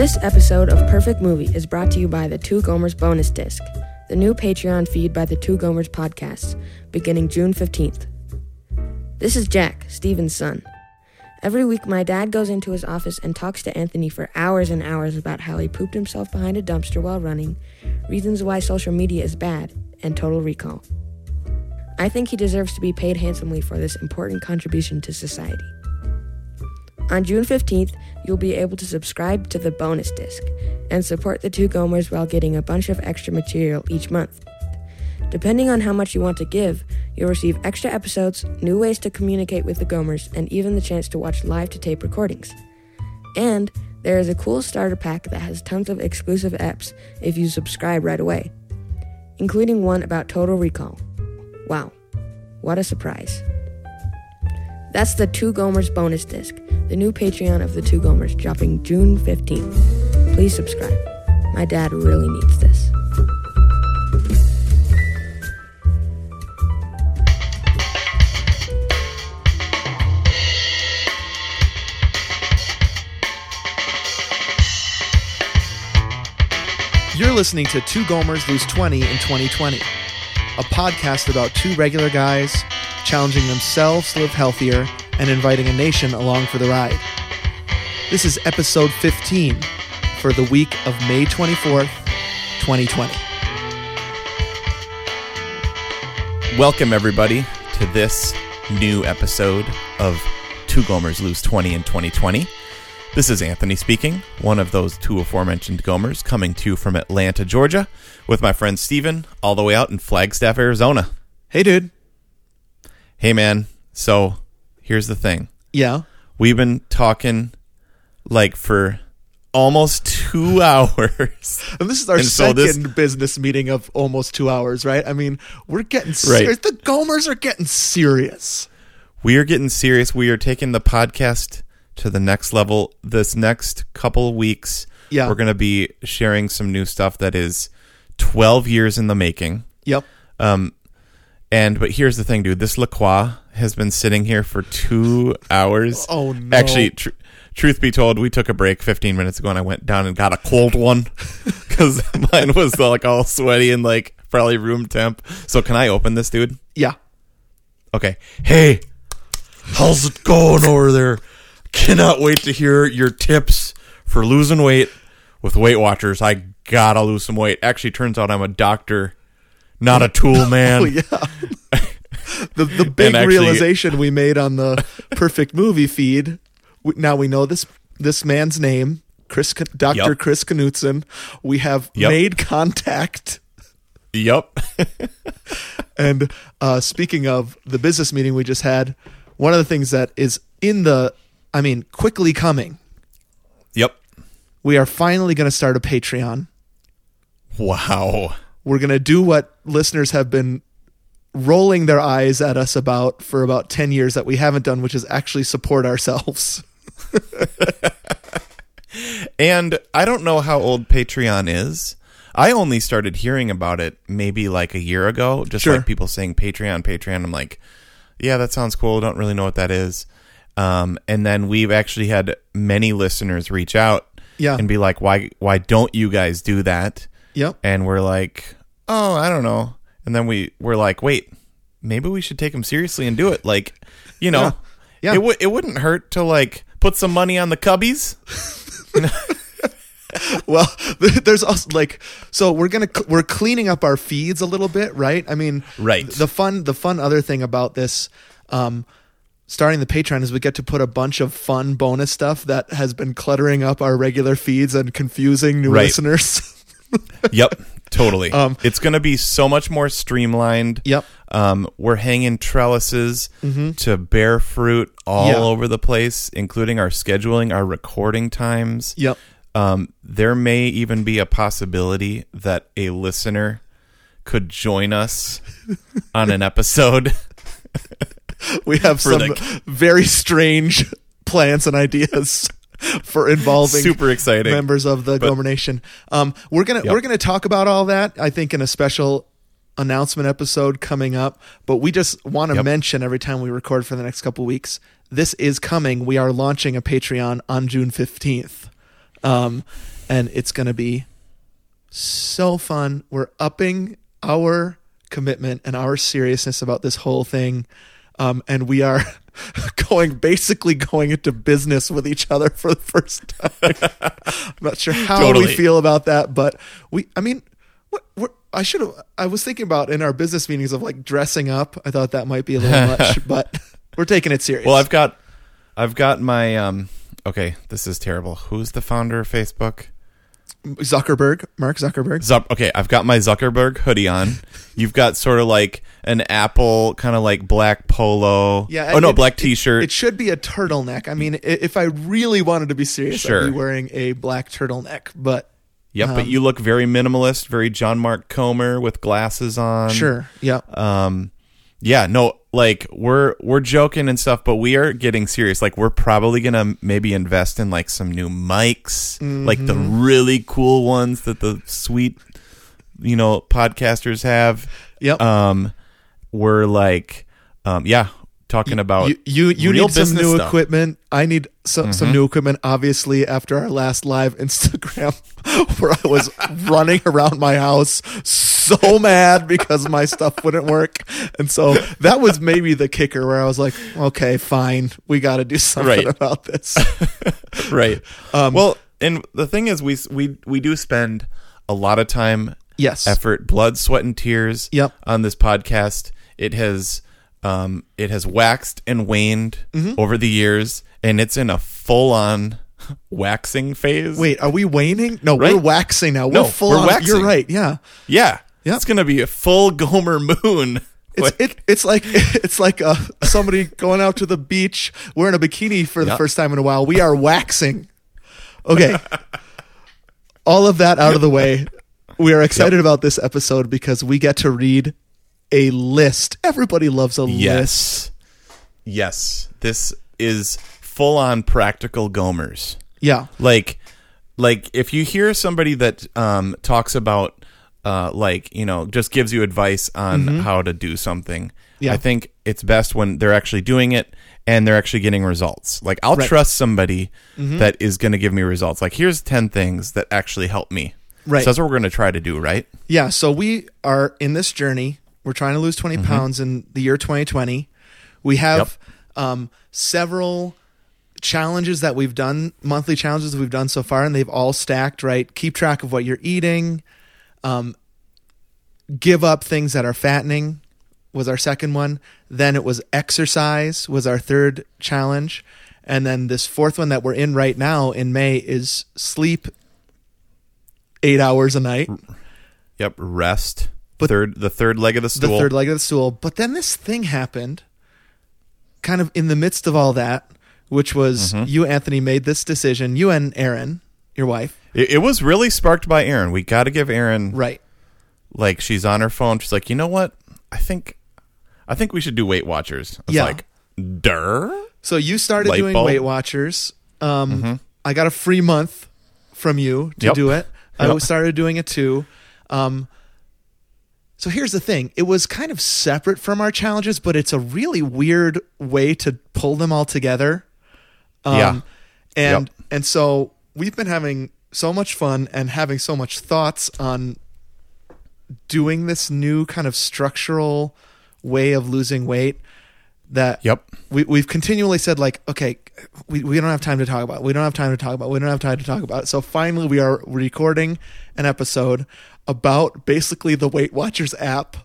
This episode of Perfect Movie is brought to you by the Two Gomers bonus disc, the new Patreon feed by the Two Gomers podcasts, beginning June 15th. This is Jack, Steven's son. Every week, my dad goes into his office and talks to Anthony for hours and hours about how he pooped himself behind a dumpster while running, reasons why social media is bad, and total recall. I think he deserves to be paid handsomely for this important contribution to society. On June 15th, you'll be able to subscribe to the bonus disc and support the two Gomers while getting a bunch of extra material each month. Depending on how much you want to give, you'll receive extra episodes, new ways to communicate with the Gomers, and even the chance to watch live to tape recordings. And there is a cool starter pack that has tons of exclusive eps if you subscribe right away, including one about Total Recall. Wow, what a surprise! That's the Two Gomers bonus disc, the new Patreon of the Two Gomers, dropping June 15th. Please subscribe. My dad really needs this. You're listening to Two Gomers Lose 20 in 2020, a podcast about two regular guys challenging themselves to live healthier and inviting a nation along for the ride. This is episode 15 for the week of May 24th, 2020. Welcome, everybody, to this new episode of Two Gomers Lose 20 in 2020. This is Anthony speaking, one of those two aforementioned Gomers, coming to you from Atlanta, Georgia, with my friend Steven, all the way out in Flagstaff, Arizona. Hey, dude. Hey, man. So, here's the thing Yeah. we've been talking like for almost two hours. And this is our And so second this- business meeting of almost two hours, right? I mean, we're getting Right. serious. The Gomers are getting serious. we are getting serious. We are taking the podcast to the next level. This next couple weeks, Yeah. we're going to be sharing some new stuff that is 12 years in the making. Yep. Um, and but here's the thing, dude. This La Croix has been sitting here for two hours. Oh, no. Actually, tr- truth be told, we took a break 15 minutes ago, and I went down and got a cold one because mine was like all sweaty and like probably room temp. So can I open this, dude? Yeah. Okay. Hey, how's it going over there? Cannot wait to hear your tips for losing weight with Weight Watchers. I gotta lose some weight. Actually, turns out I'm a doctor, not a tool man. Oh, yeah. the the big actually- realization we made on the perfect movie feed. Now we know this this man's name, Chris Dr. Yep. Chris Knutson. We have Yep. made contact. Yup. And uh, speaking of the business meeting we just had, one of the things that is in the, I mean, quickly coming, yep. we are finally going to start a Patreon. Wow. We're going to do what listeners have been rolling their eyes at us about for about 10 years that we haven't done, which is actually support ourselves. And I don't know how old Patreon is. I only started hearing about it maybe like a year ago. Just Sure. like people saying Patreon, Patreon. I'm like, yeah, that sounds cool. Don't really know what that is. Um, and then we've actually had many listeners reach out Yeah. and be like, why why don't you guys do that? Yep. And we're like, oh, I don't know. And then we we're like, wait, maybe we should take them seriously and do it. Like, you know, Yeah. Yeah. it would it wouldn't hurt to like put some money on the cubbies. Well, there's also like so we're gonna cl- we're cleaning up our feeds a little bit, right? I mean, Right. The fun the fun other thing about this, um, starting the Patreon is we get to put a bunch of fun bonus stuff that has been cluttering up our regular feeds and confusing new Right. listeners. Yep, totally. Um, it's going to be so much more streamlined. Yep. Um, we're hanging trellises to bear fruit all Yeah. over the place, including our scheduling, our recording times. yep. Um, there may even be a possibility that a listener could join us on an episode. We have some the- very strange plans and ideas for involving Super exciting. members of the But- Gomer Nation. Um, we're gonna Yep. we're gonna talk about all that. I think in a special announcement episode coming up. But we just want to Yep. mention every time we record for the next couple weeks. This is coming. We are launching a Patreon on June fifteenth. Um, and it's going to be so fun. We're upping our commitment and our seriousness about this whole thing. Um, and we are going basically going into business with each other for the first time. I'm not sure how Totally. we feel about that, but we, I mean, what, what I should have, I was thinking about in our business meetings of like dressing up. I thought that might be a little much, but we're taking it serious. Well, I've got, I've got my. um Okay, this is terrible. Who's the founder of Facebook? Zuckerberg, Mark Zuckerberg. Zuck, okay, I've got my Zuckerberg hoodie on. You've got sort of like an Apple kind of like black polo. Yeah. Oh no, it- black T-shirt. It, should be a turtleneck. I mean, if I really wanted to be serious, Sure. I'd be wearing a black turtleneck. But yep, but um, you look very minimalist, very John Mark Comer with glasses on. sure, yeah, Um, yeah, no, like we're we're joking and stuff, but we are getting serious. Like we're probably gonna maybe invest in like some new mics, like the Mm-hmm. really cool ones that the sweet, you know, podcasters have. yep. Um, we're like, um, yeah, talking about you you, you need some new stuff. Mm-hmm. equipment. I need some some new equipment. Obviously, after our last live Instagram, where I was running around my house so mad because my stuff wouldn't work, and so that was maybe the kicker where I was like, okay, fine, we got to do something Right. about this. right. Um, well, and the thing is, we we we do spend a lot of time yes, effort, blood, sweat, and tears Yep. on this podcast. It has um, it has waxed and waned Mm-hmm. over the years, and it's in a full on waxing phase. Wait, are we waning? No, Right? we're waxing now. No, we're full we're on. waxing. You're right. Yeah. yeah, Yep. it's gonna be a full Gomer moon. It's it, it's like it's like uh, somebody going out to the beach wearing a bikini for the Yep. first time in a while. We are waxing. Okay. All of that out of the way. We are excited about this episode because we get to read a list. Everybody loves a list. yes, yes, this is full on practical Gomers. Yeah. like like if you hear somebody that um talks about uh like you know just gives you advice on how to do something Mm-hmm. Yeah. i think it's best when they're actually doing it and they're actually getting results like i'll Right. Mm-hmm. trust somebody that is going to give me results like here's 10 things that actually help me Right. so that's what we're going to try to do right Yeah, so we are in this journey. We're trying to lose 20 Mm-hmm. pounds in the year 2020. We have um, several challenges that we've done, monthly challenges that we've done so far, and they've all stacked, right? Keep track of what you're eating, um, give up things that are fattening was our second one. Then it was exercise was our third challenge. And then this fourth one that we're in right now in May is sleep eight hours a night. yep rest But- third the third leg of the stool. the third leg of the stool. But then this thing happened, kind of in the midst of all that, which was Mm-hmm. you, Anthony, made this decision. You and Erin, your wife, it, it was really sparked by Erin. We got to give Erin right? like she's on her phone. She's like, you know what? I think, I think we should do Weight Watchers. I was Yeah. like, der. So you started Light doing bulb? Weight Watchers. Um, I got a free month from you to Yep. do it. I started doing it too. Um, so here's the thing: it was kind of separate from our challenges, but it's a really weird way to pull them all together. Um, Yeah. and Yep. and so we've been having so much fun and having so much thoughts on doing this new kind of structural way of losing weight that Yep. we, we've continually said like okay we, we don't have time to talk about it. we don't have time to talk about it. we don't have time to talk about it so finally we are recording an episode about basically the weight watchers app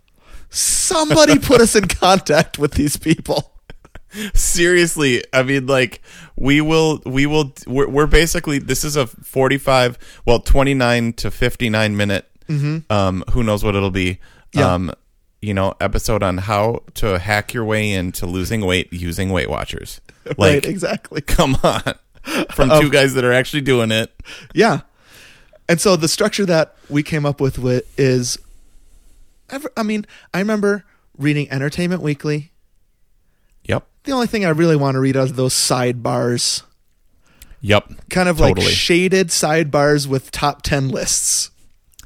somebody put us in contact with these people Seriously, I mean, like we will, we will. We're, we're basically this is a forty-five, well, twenty-nine to fifty-nine minute. Um, who knows what it'll be? Mm-hmm. Yeah. Um, you know, episode on how to hack your way into losing weight using Weight Watchers. Like, right exactly come on, from two um, guys that are actually doing it. Yeah. And so the structure that we came up with is, I mean, I remember reading Entertainment Weekly. Yep. The only thing I really want to read are those sidebars, Yep. kind of like shaded sidebars with top 10 lists.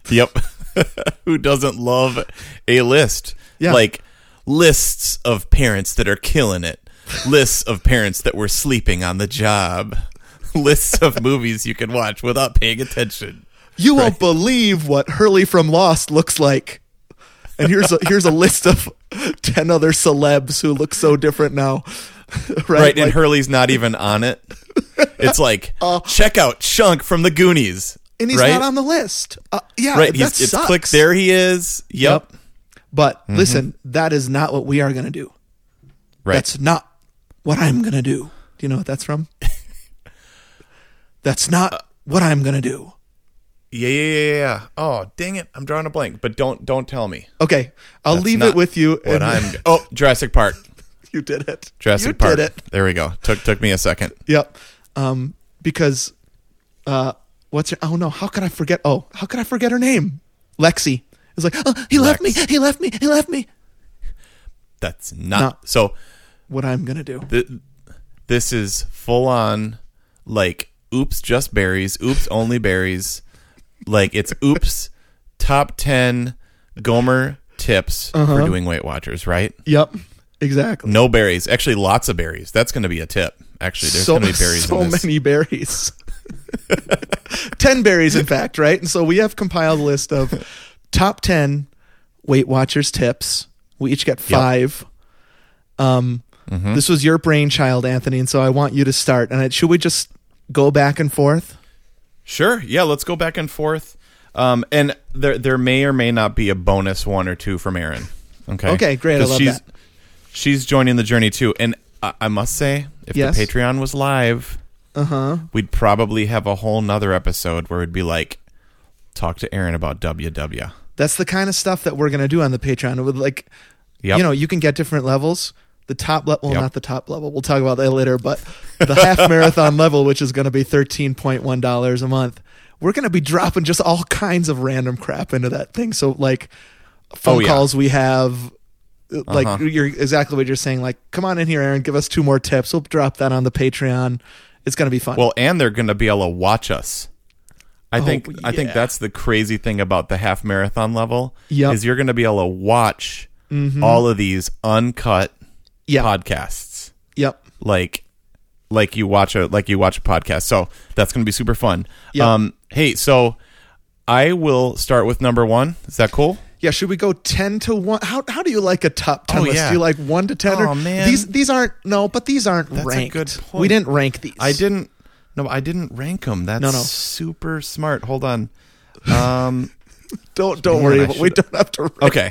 Yep. Who doesn't love a list? Yeah. Like lists of parents that are killing it. lists of parents that were sleeping on the job. lists of movies you can watch without paying attention. You won't believe what Hurley from Lost looks like. And here's a here's a list of ten other celebs who look so different now. right? Right, and Hurley's not even on it. It's like uh, check out Chunk from the Goonies. And he's right? not on the list. Uh, yeah, right. that He's sucks. click there he is. Yep. But Mm-hmm. listen, that is not what we are going to do. Right. That's not what I'm going to do. Do you know what that's from? that's not what I'm going to do. yeah, yeah, yeah, yeah. Oh, dang it. I'm drawing a blank, but don't don't tell me. Okay, I'll That's leave it with you. What and- I'm Oh, Jurassic Park. you did it. Jurassic you Park. did it. There we go. Took took me a second. Yep. Um, because, uh, what's your? Oh no, how could I forget? Oh, how could I forget her name? Lexi. It's like, oh, he left me. He left me. He left me. That's not No. so What I'm gonna do? th- this is full on like oops just berries oops only berries like it's oops top 10 gomer tips Uh-huh. for doing weight watchers right Yep. Exactly. no berries actually lots of berries that's going to be a tip actually there's so going to be berries so many berries. ten berries, in fact, right? And so we have compiled a list of top ten Weight Watchers tips. We each get five. Um, Mm-hmm. this was your brainchild, Anthony, and so I want you to start. And I, should we just go back and forth? sure yeah let's go back and forth um, and there there may or may not be a bonus one or two from Erin. Okay. Okay, great. I love she's, that. She's joining the journey too, and I, I must say, if Yes. the Patreon was live, Uh huh. we'd probably have a whole nother episode where it'd be like, talk to Erin about WW. That's the kind of stuff that we're gonna do on the Patreon. With like, Yep. you know, you can get different levels. The top level, well, Yep. not the top level. We'll talk about that later. But the half marathon level, which is going to be thirteen point one dollars a month, we're going to be dropping just all kinds of random crap into that thing. So like, phone Oh, yeah. calls we have. Like Uh-huh. you're exactly what you're saying. Like, come on in here, Erin. Give us two more tips. We'll drop that on the Patreon. It's going to be fun. Well, and they're going to be able to watch us. I Oh, think I think that's the crazy thing about the half marathon level Yep. is you're going to be able to watch all of these uncut yeah. podcasts Yep. like like you watch a like you watch a podcast. So that's going to be super fun. Yep. Um hey, so I will start with number 1. Is that cool? Yeah, should we go ten to one? How how do you like a top ten Oh, list? yeah. Do you like one to ten? Oh, or, man. these these aren't no, but these aren't That's a ranked. good point. We didn't rank these. I didn't No, I didn't rank them. That's No, no. super smart. Hold on. Um Don't don't Man, worry. We don't have to. Rank. okay.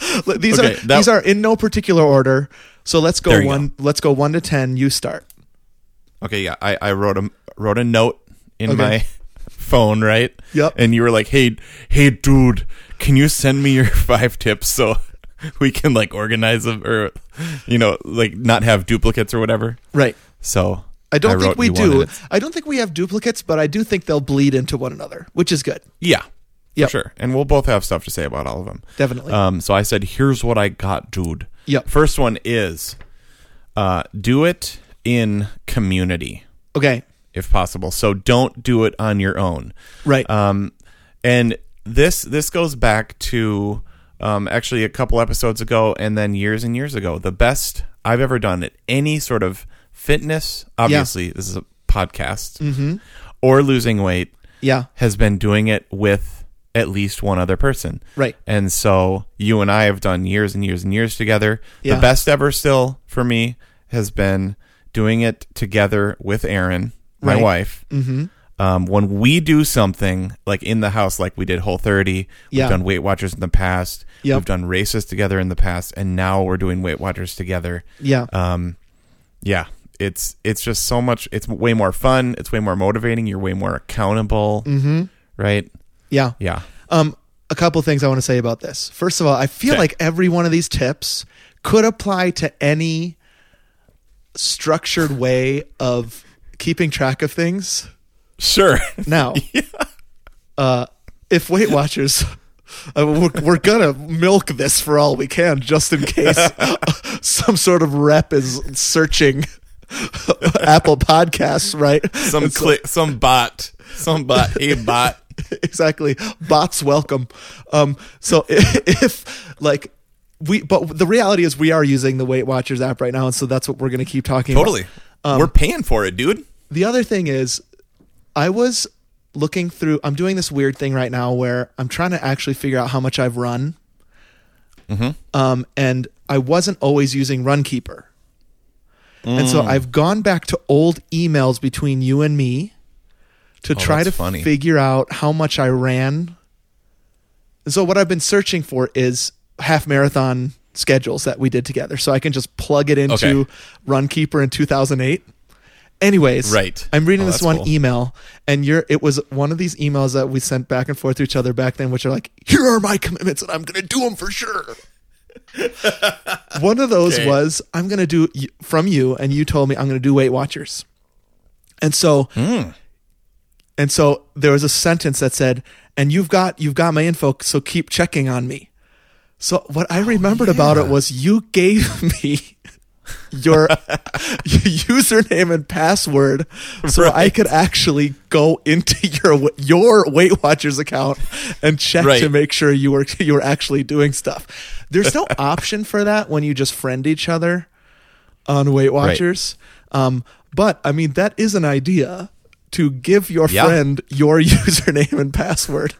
These Okay, are that- these are in no particular order. So let's go one. Let's go one to ten. You start. Okay, yeah. I, I wrote a wrote a note in Okay. my phone, right? Yep. And you were like, "Hey, hey, dude, can you send me your five tips so we can like organize them, or you know, like not have duplicates or whatever?" Right. So I don't wrote think we you one, and do. I don't think we have duplicates, but I do think they'll bleed into one another, which is good. Yeah, for sure. And we'll both have stuff to say about all of them. Definitely. Um, so I said, "Here's what I got, dude." Yep. First one is, uh, do it in community Okay. if possible. So don't do it on your own. Right. Um, and this this goes back to um, actually a couple episodes ago, and then years and years ago. The best I've ever done at any sort of fitness. Obviously, this is a podcast, or losing weight yeah. has been doing it with at least one other person. Right. And so you and I have done years and years and years together. Yeah. The best ever still for me has been doing it together with Erin, my Right. wife. Mm-hmm. Um, when we do something like in the house, like we did Whole 30, Yeah. we've done Weight Watchers in the past, Yep. we've done races together in the past, and now we're doing Weight Watchers together. Yeah. Um, yeah, it's it's just so much. It's way more fun. It's way more motivating. You're way more accountable, mm-hmm. right? yeah. Yeah. Um, a couple things I want to say about this. First of all, I feel Okay. like every one of these tips could apply to any structured way of keeping track of things. Sure. Now, uh, if Weight Watchers, uh, we're, we're gonna milk this for all we can, just in case some sort of rep is searching Apple Podcasts, right? some click, some bot, some bot, hey bot. exactly bots welcome um so if, if like we but the reality is we are using the weight watchers app right now and so that's what we're going to keep talking Totally. Um, We're paying for it, dude. the other thing is, I was looking through. I'm doing this weird thing right now where I'm trying to actually figure out how much I've run. Mm-hmm. Um, and I wasn't always using Runkeeper, and Mm. so I've gone back to old emails between you and me to Oh, try to funny. figure out how much I ran. And so what I've been searching for is half marathon schedules that we did together, so I can just plug it into Okay. Runkeeper in 2008. Anyways, Right. I'm reading Oh, this one cool. email, and you're. It was one of these emails that we sent back and forth to each other back then, which are like, "Here are my commitments, and I'm going to do them for sure." one of those Okay. was, "I'm going to do from you," and you told me I'm going to do Weight Watchers, and so, Hmm. and so there was a sentence that said, "And you've got you've got my info, so keep checking on me." So what I remembered about it Oh, was you gave me your username and password so I could actually go into your your Weight Watchers account and check Right. to make sure you were you were actually doing stuff. There's no option for that when you just friend each other on Weight Watchers. Um, but I mean that is an idea to give your friend your username and password.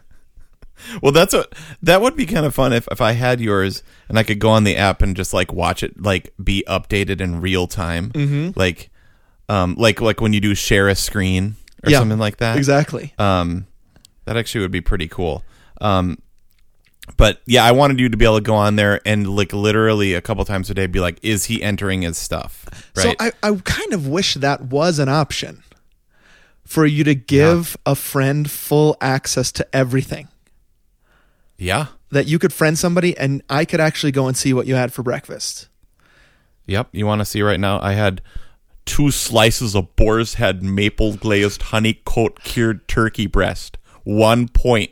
Well, that's what that would be kind of fun if, if I had yours and I could go on the app and just like watch it like be updated in real time, mm-hmm. like um like like when you do share a screen or Yeah, something like that. Exactly. Um, that actually would be pretty cool. Um, but yeah, I wanted you to be able to go on there and like literally a couple times a day be like, is he entering his stuff? Right. So I, I kind of wish that was an option for you to give a friend full access to everything. Yeah. That you could friend somebody and I could actually go and see what you had for breakfast. Yep. You want to see right now? I had two slices of boar's head maple glazed honey coat cured turkey breast. One point.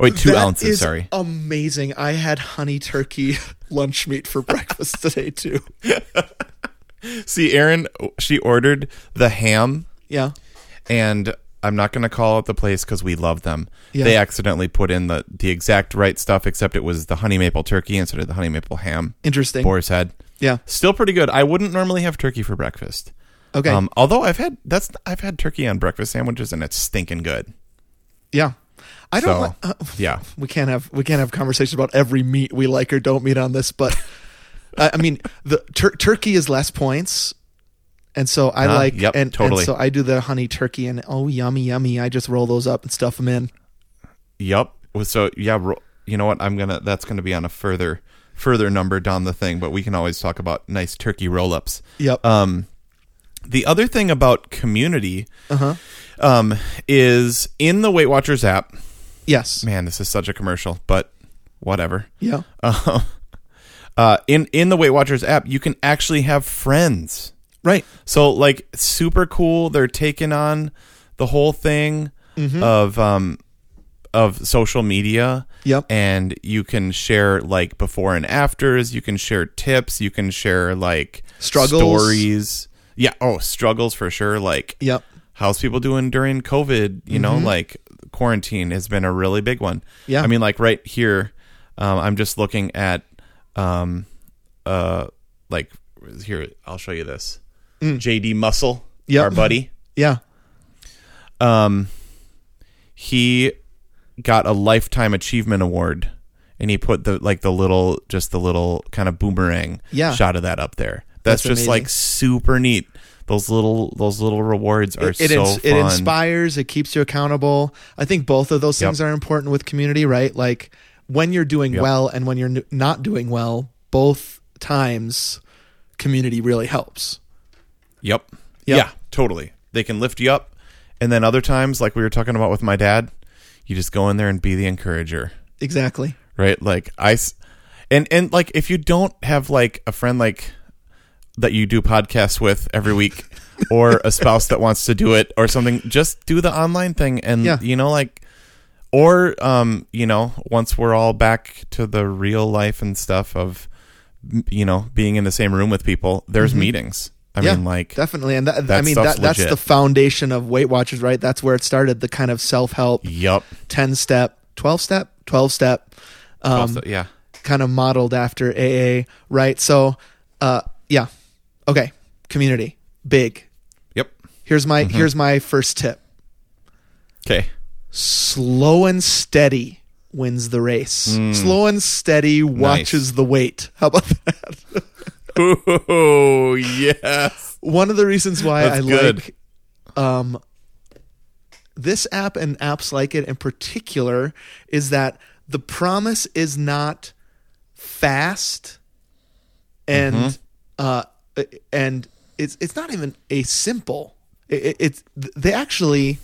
Oh, wait, two That ounces. Sorry. Amazing. I had honey turkey lunch meat for breakfast today too. See, Erin, she ordered the ham, Yeah. and I'm not going to call out the place because we love them. Yeah. They accidentally put in the the exact right stuff, except it was the honey maple turkey instead of the honey maple ham. Interesting. Boar's head. Yeah. Still pretty good. I wouldn't normally have turkey for breakfast. Okay. Um, although I've had that's I've had turkey on breakfast sandwiches and it's stinking good. yeah. I don't So uh, yeah, we can't have we can't have conversations about every meat we like or don't meet on this, but I, I mean the tur- turkey is less points, and so I Ah, like yep, and, and so I do the honey turkey and oh yummy yummy I just roll those up and stuff them in. yep. So yeah, ro- you know what? I'm gonna that's gonna be on a further further number down the thing, but we can always talk about nice turkey roll ups. Yep. Um, the other thing about community Uh huh. um, is in the Weight Watchers app. Yes. Man, this is such a commercial, but whatever. Yeah. Uh, uh, in in the Weight Watchers app, you can actually have friends. Right. So like super cool. They're taking on the whole thing Mm-hmm. of um of social media. Yep. And you can share like before and afters. You can share tips. You can share like Struggles. stories. Yeah. Oh, struggles for sure. Like Yep. how's people doing during COVID? You know, like quarantine has been a really big one. Mm-hmm. Yeah. I mean, like right here, um, I'm just looking at, um, uh, like here, I'll show you this. JD Muscle, Mm. Yep. our buddy. Yeah. Um, he got a lifetime achievement award, and he put the like the little, just the little kind of boomerang Yeah. shot of that up there. That's, That's just like super neat. Those little those little rewards are It, it, so ins- fun. it inspires. It keeps you accountable. I think both of those Yep. things are important with community, right? Like when you're doing Yep. well and when you're n- not doing well, both times community really helps. Yep. Yep. Yeah, totally. They can lift you up. And then other times, like we were talking about with my dad, you just go in there and be the encourager, Exactly. right? Like I, and and like if you don't have like a friend like that you do podcasts with every week, or a spouse that wants to do it or something, just do the online thing, and Yeah. you know, like, or um, you know, once we're all back to the real life and stuff of, you know, being in the same room with people, there's meetings. I yeah, mean, like, definitely, and that, I mean that that's the foundation of Weight Watchers, right? That's where it started. The kind of self help, yup. ten step, twelve step, twelve step, um, Also, yeah. kind of modeled after AA, right? So, uh, yeah, okay, community, big, Yep. Here's my Mm-hmm. here's my first tip. Okay. Slow and steady wins the race. Hmm. Slow and steady watches the weight. How about that? Oh yes. One of the reasons why That's I good. like um, this app and apps like it in particular is that the promise is not fast and Mm-hmm. uh, and it's it's not even a simple. It, it, it's they actually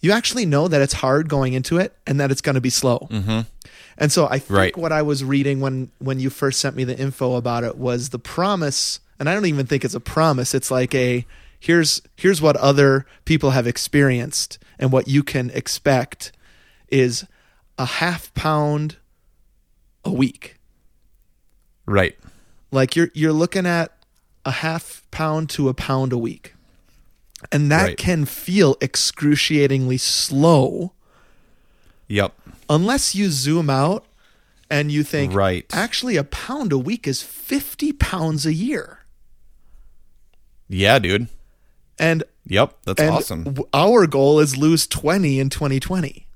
you actually know that it's hard going into it and that it's going to be slow. Mm-hmm. And so I think Right. what I was reading when when you first sent me the info about it was the promise, and I don't even think it's a promise. It's like a here's here's what other people have experienced and what you can expect is a half pound a week. Right. Like you're you're looking at a half pound to a pound a week. And that Right. can feel excruciatingly slow Yep. unless you zoom out and you think Right. actually a pound a week is 50 pounds a year. Yeah, dude. And Yep. That's and awesome. our goal is lose 20 in 2020.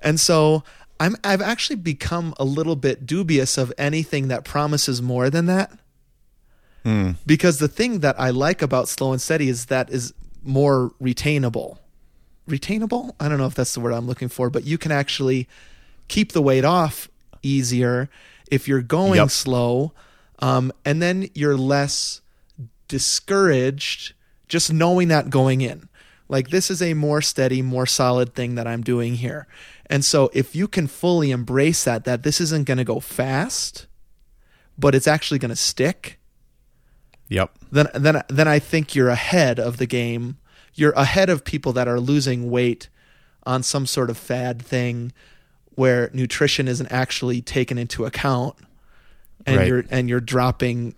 And so I'm I've actually become a little bit dubious of anything that promises more than that. Hmm. Because the thing that I like about slow and steady is that is more retainable. Retainable? I don't know if that's the word I'm looking for, but you can actually keep the weight off easier if you're going Yep. slow. Um, and then you're less discouraged just knowing that going in. Like this is a more steady, more solid thing that I'm doing here. And so if you can fully embrace that that this isn't going to go fast, but it's actually going to stick, Yep. then then then I think you're ahead of the game. You're ahead of people that are losing weight on some sort of fad thing where nutrition isn't actually taken into account and Right. you're and you're dropping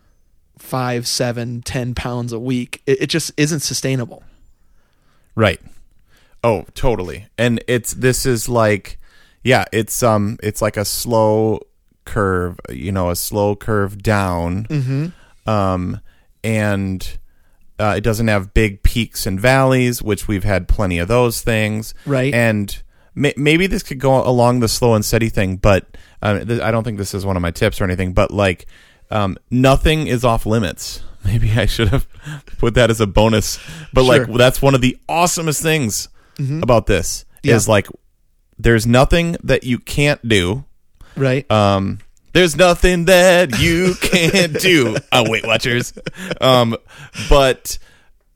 five, seven, ten pounds a week. It, it just isn't sustainable. Right. Oh, totally. And it's this is like yeah, it's um it's like a slow curve, you know, a slow curve down. Mm-hmm. Um and uh, it doesn't have big peaks and valleys, which we've had plenty of those things. Right. And may- maybe this could go along the slow and steady thing, but uh, th- I don't think this is one of my tips or anything. But like, um, nothing is off limits. Maybe I should have put that as a bonus. But like, that's one of the awesomest things about this Yeah. is like, there's nothing that you can't do. Right. Um, there's nothing that you can't do. Oh, Weight Watchers. Um, but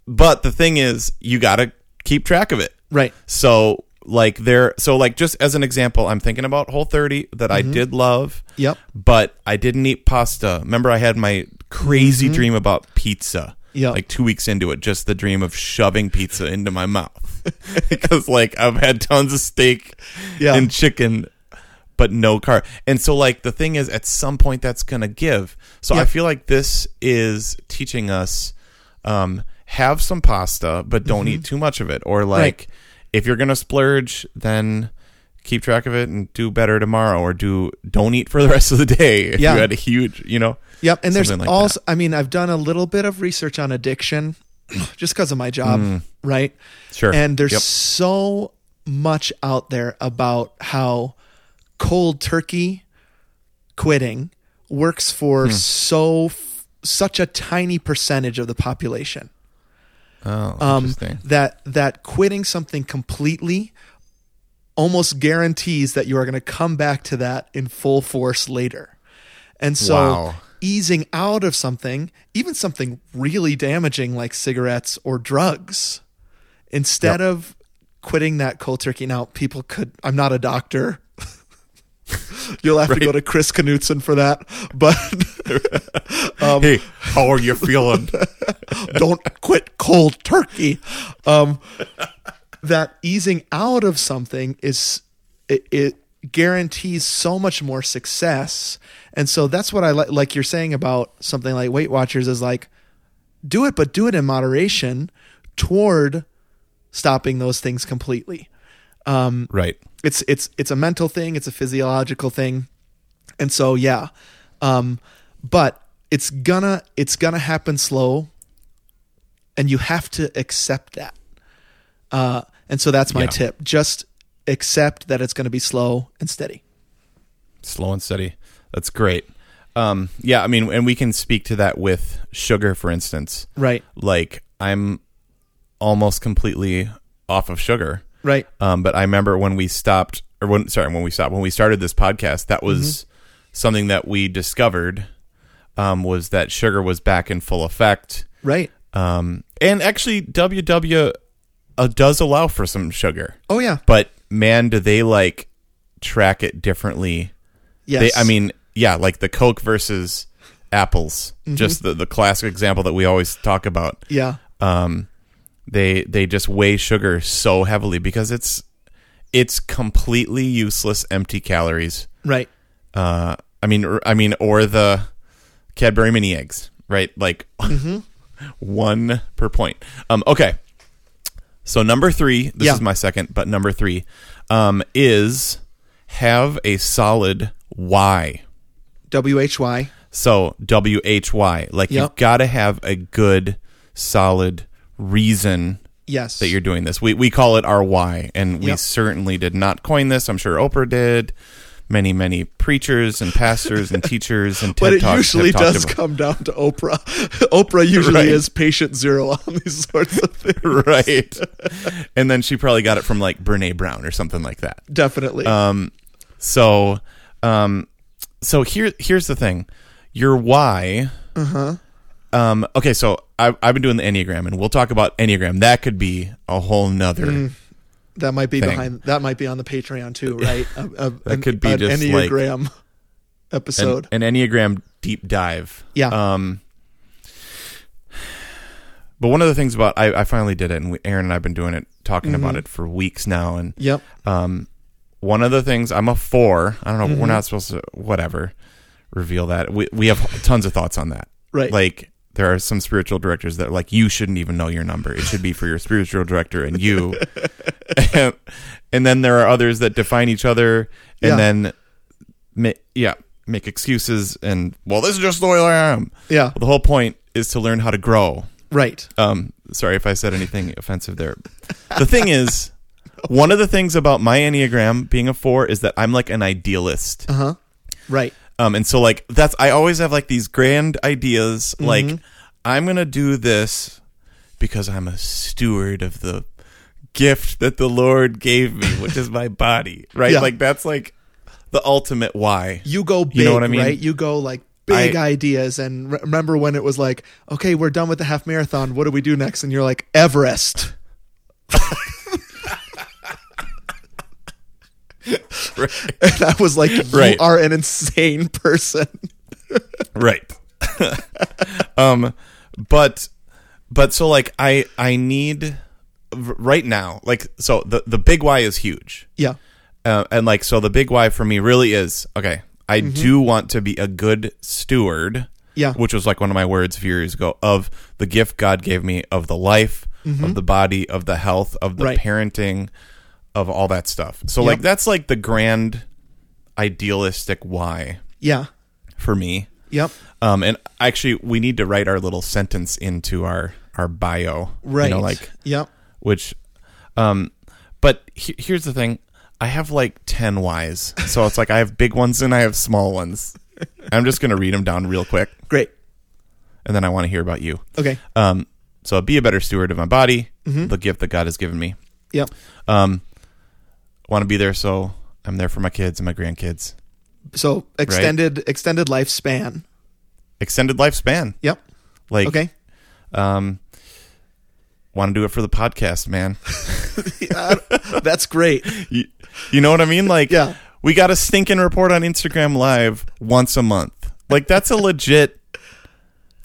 but the thing is, you got to keep track of it. right. So like there, so like just as an example, I'm thinking about Whole 30 that I did love, Yep. but I didn't eat pasta. Remember, I had my crazy dream about pizza. Yep. Like two weeks into it, just the dream of shoving pizza into my mouth because like I've had tons of steak Yeah. and chicken, but no car. And so like the thing is, at some point that's gonna give. So I feel like this is teaching us um, have some pasta, but don't eat too much of it. Or like if you're gonna splurge, then keep track of it and do better tomorrow, or do don't eat for the rest of the day if Yeah. you had a huge, you know. Yep. And there's like also, I mean, I've done a little bit of research on addiction just because of my job, right? Sure. And there's Yep. so much out there about how cold turkey quitting works for Hmm. so f- such a tiny percentage of the population. Oh, Um, that that quitting something completely almost guarantees that you are going to come back to that in full force later. And so Wow. easing out of something, even something really damaging like cigarettes or drugs, instead of quitting that cold turkey. Now, people could, I'm not a doctor. You'll have to go to Chris Knutson for that. But um, hey, how are you feeling? don't quit cold turkey. Um, that easing out of something is it, it guarantees so much more success, and so that's what I like. Like you're saying about something like Weight Watchers is like, do it, but do it in moderation toward stopping those things completely. Right. It's it's it's a mental thing. It's a physiological thing, and so yeah, um, but it's gonna it's gonna happen slow. and you have to accept that. Uh, and so that's my Yeah. tip. Just accept that it's going to be slow and steady. Slow and steady. That's great. Um, yeah, I mean, and we can speak to that with sugar, for instance. Right. Like, I'm almost completely off of sugar. Right. Um, but I remember when we stopped, or when sorry, when we stopped, when we started this podcast, that was Mm-hmm. something that we discovered um, was that sugar was back in full effect. Right. Um, and actually, WW uh, does allow for some sugar, Oh yeah. but man, do they like track it differently? Yes. They, I mean, yeah, like the Coke versus apples, Mm-hmm. just the the classic example that we always talk about. Yeah. Um, they they just weigh sugar so heavily because it's it's completely useless, empty calories. Right. Uh, I mean, or- I mean, or the Cadbury mini eggs, right? Like Mm-hmm. one per point. Um, okay. So number three, this Yeah. is my second, but number three, um, is have a solid why. W H Y. So W H Y, like Yep. you've got to have a good, solid reason Yes. that you're doing this. We we call it our why, and we Yep. certainly did not coin this. I'm sure Oprah did. Many many preachers and pastors and teachers and TED but it usually does about- come down to Oprah. Oprah usually Right. is patient zero on these sorts of things. right. and then she probably got it from like Brene Brown or something like that. Definitely. Um, so, um, so here, here's the thing: your why. Uh Uh-huh. huh. Um. Okay. So I've I've been doing the enneagram, and we'll talk about enneagram. That could be a whole nother. Mm. that might be thing. behind. That might be on the Patreon too, right? A, a, That an- could be an just like- enneagram An, episode. an enneagram deep dive. Yeah. Um. But one of the things about I, I finally did it, and we, Erin and I've been doing it, talking Mm-hmm. about it for weeks now, and yep. Um, one of the things I'm a four. I don't know. Mm-hmm. We're not supposed to whatever reveal that. We we have tons of thoughts on that. Right. Like there are some spiritual directors that are like you shouldn't even know your number. It should be for your spiritual director and you. and, and then there are others that define each other and Yeah. then ma- yeah make excuses and well this is just the way I am. Yeah. the whole point is to learn how to grow. Right. Um, sorry if I said anything offensive there. The thing is, one of the things about my enneagram being a four is that I'm like an idealist. Uh huh. Right. Um, and so like that's I always have like these grand ideas, like I'm gonna do this because I'm a steward of the gift that the Lord gave me, which is my body, right? Yeah. Like that's like the ultimate why. You go big, You know what I mean? right? You go like big I- ideas. And re- remember when it was like, okay, we're done with the half marathon. What do we do next? And you're like, Everest. And I was like, you Right. are an insane person. right um but but so like i i need right now like so the the big why is huge Yeah. uh, and like so the big why for me really is okay i do want to be a good steward Mm-hmm. Yeah. which was like one of my words a few years ago of the gift god gave me of the life of the body of the health of the Mm-hmm. Right. parenting of all that stuff so Yep. like that's like the grand idealistic why Yeah. for me Yep. um, and actually, we need to write our little sentence into our our bio, Right. You know, like yep. which, um, but he- here's the thing: I have like ten whys. so it's like I have big ones and I have small ones. I'm just gonna read them down real quick, Great. and then I want to hear about you. Okay. Um, so be a better steward of my body, Mm-hmm. the gift that God has given me. Yep. Um, want to be there, so I'm there for my kids and my grandkids. So extended extended lifespan. Extended lifespan, Yep. like Okay. Um, want to do it for the podcast, man. That's great. you, you know what I mean? Like, Yeah. we got a stinking report on Instagram Live once a month. Like, that's a legit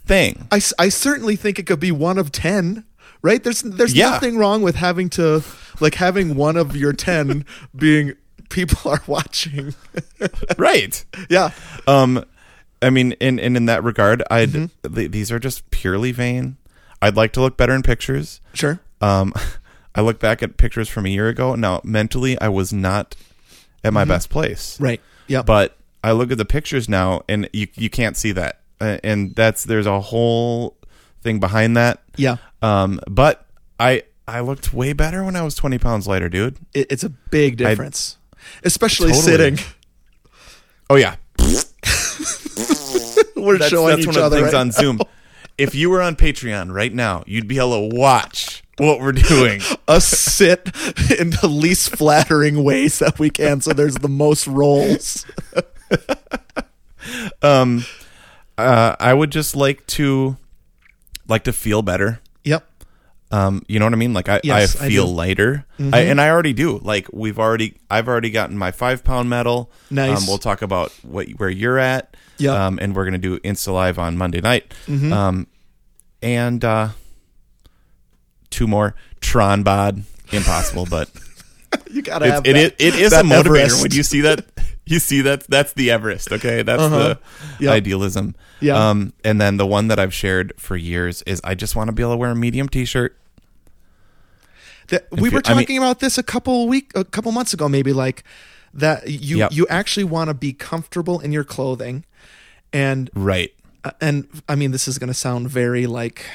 thing. I, I certainly think it could be one of 10 right there's there's Yeah. nothing wrong with having to like having one of your 10 being people are watching right. yeah Um, I mean, and, and in that regard, I'd Mm-hmm. th- these are just purely vain. I'd like to look better in pictures. sure Um, I look back at pictures from a year ago. Now, mentally, I was not at my best place. Mm-hmm. right yeah but I look at the pictures now, and you you can't see that, Uh, and that's there's a whole thing behind that. yeah Um, but I I looked way better when I was 20 pounds lighter, dude. It, it's a big difference, especially Totally. sitting. Oh yeah, We're that's, showing that's each one of the things right on Zoom. If you were on Patreon right now, you'd be able to watch what we're doing. us sit in the least flattering ways that we can so there's the most rolls Um, uh, I would just like to like to feel better. Um, you know what I mean? Like I, Yes, I I feel. Mm-hmm. lighter, I, and I already do. Like we've already, I've already gotten my five pound medal. Nice. Um, we'll talk about what where you're at. Mm-hmm. Um, and we're gonna do Insta Live on Monday night. Um, and uh, two more Tron bod. Impossible, but you gotta have it, it, it is that a motivator Everest. when you see that. You see that that's the Everest. Okay, that's Uh-huh. the Yep. idealism. Yeah. Um, and then the one that I've shared for years is I just want to be able to wear a medium T-shirt. That- we were you- I mean- talking about this a couple week a couple months ago maybe like that you Yep. you actually want to be comfortable in your clothing and Right. uh, and I mean this is going to sound very like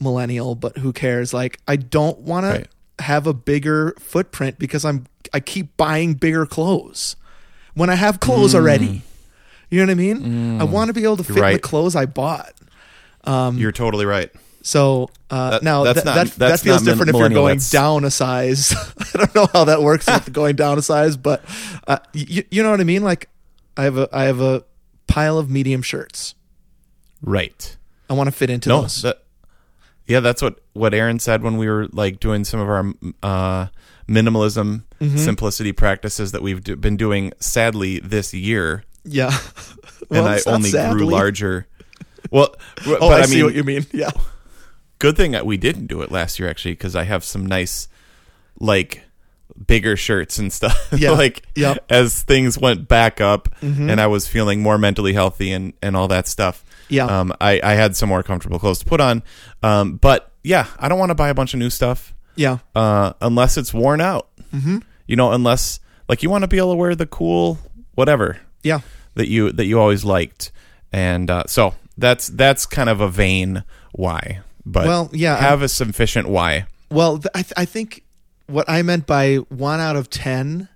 millennial but who cares like I don't want Right. to have a bigger footprint because I'm I keep buying bigger clothes when I have clothes already you know what I mean I want to be able to fit the Mm. Clothes I bought Um, You're totally right. so uh, That- now that's that, not- that, that feels different if you're going that's- down a size. I don't know how that works with going down a size, but uh, you, you know what I mean. Like I have a I have a pile of medium shirts. Right. I want to fit into No, those. that, yeah, that's what what Erin said when we were like doing some of our uh, minimalism Mm-hmm. simplicity practices that we've do, been doing. Sadly, this year, yeah, and I only grew larger. Well, Oh, but I, I, see mean, what you mean. Yeah, good thing that we didn't do it last year actually, because I have some nice, like, bigger shirts and stuff. Yeah. like. Mm-hmm. as things went back up, and I was feeling more mentally healthy and and all that stuff. Yeah. Um, I I had some more comfortable clothes to put on. Um, but yeah, I don't want to buy a bunch of new stuff. Yeah, uh, unless it's worn out. Mm-hmm. You know, unless like you want to be able to wear the cool whatever yeah. that you that you always liked, and uh, so that's that's kind of a vain why. But Well, yeah, have a sufficient why. Well, th- I, th- I think what I meant by one out of ten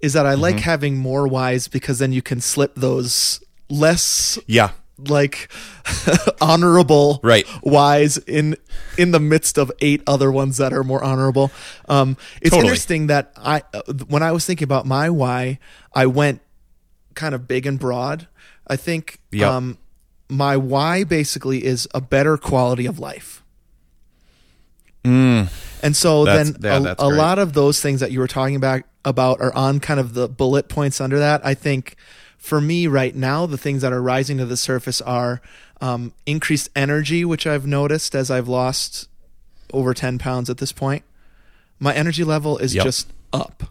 is that I Mm-hmm. like having more whys because then you can slip those less Yeah, like honorable Right. wise in in the midst of eight other ones that are more honorable. Um, it's Totally. interesting that I uh, when I was thinking about my why, I went kind of big and broad. I think Yep. um, my why basically is a better quality of life. And so Mm. That's- then yeah, a, a lot of those things that you were talking about about are on kind of the bullet points under that. I think for me right now, the things that are rising to the surface are um, increased energy, which I've noticed as I've lost over 10 pounds at this point. My energy level is Yep. just up.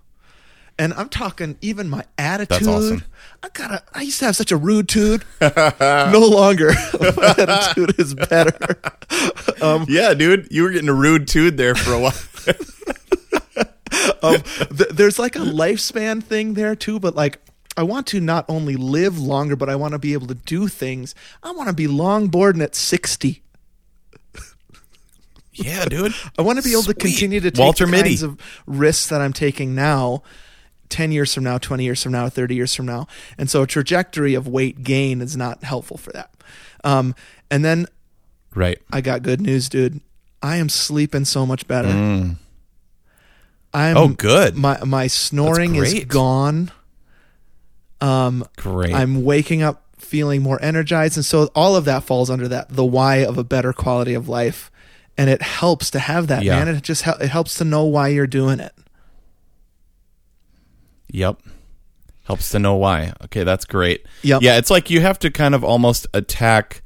And I'm talking even my attitude. That's awesome. I got to I used to have such a rude tude. no longer. my attitude is better. yeah, dude, you were getting a rude tude there for a while. um, th- there's like a lifespan thing there too, but like I want to not only live longer, but I want to be able to do things. I want to be longboarding at 60. yeah, dude. I want to be able to continue to take Walter the Mitty. kinds of risks that I'm taking now. 10 years from now, 20 years from now, 30 years from now. And so a trajectory of weight gain is not helpful for that. Um, and then Right. I got good news, dude. I am sleeping so much better. I'm Oh, good. My my snoring is gone. Um, Great. I'm waking up feeling more energized, and so all of that falls under that the why of a better quality of life, and it helps to have that, Yeah. man. It just it helps to know why you're doing it. Yep. Helps to know why. Okay, that's great. Yep. Yeah, it's like you have to kind of almost attack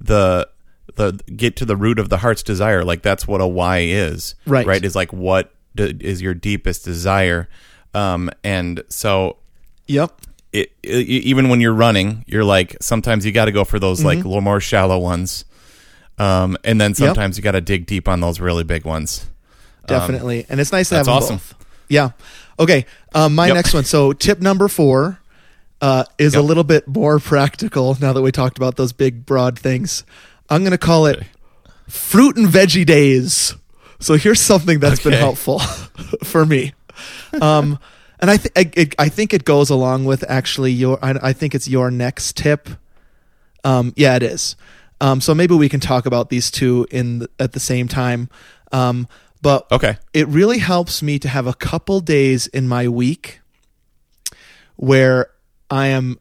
the the get to the root of the heart's desire. Like that's what a why is. Right. Right. Is like what d- is your deepest desire. Um, and so Yep. It, it, even when you're running, you're like sometimes you got to go for those Mm-hmm. like little more shallow ones. Um, and then sometimes you got to dig deep on those really big ones. Definitely, and it's nice to Um, that's have awesome. both. Yeah. Okay. Um, my Yep. next one. So tip number four uh, is a little bit more practical. Now that we talked about those big broad things, I'm going to call it Okay. fruit and veggie days. So here's something that's been helpful for me. And I, th- I, it, I think it goes along with actually your, I, I think it's your next tip. Um, yeah, it is. Um, so maybe we can talk about these two in the, at the same time. Um, but Okay. it really helps me to have a couple days in my week where I am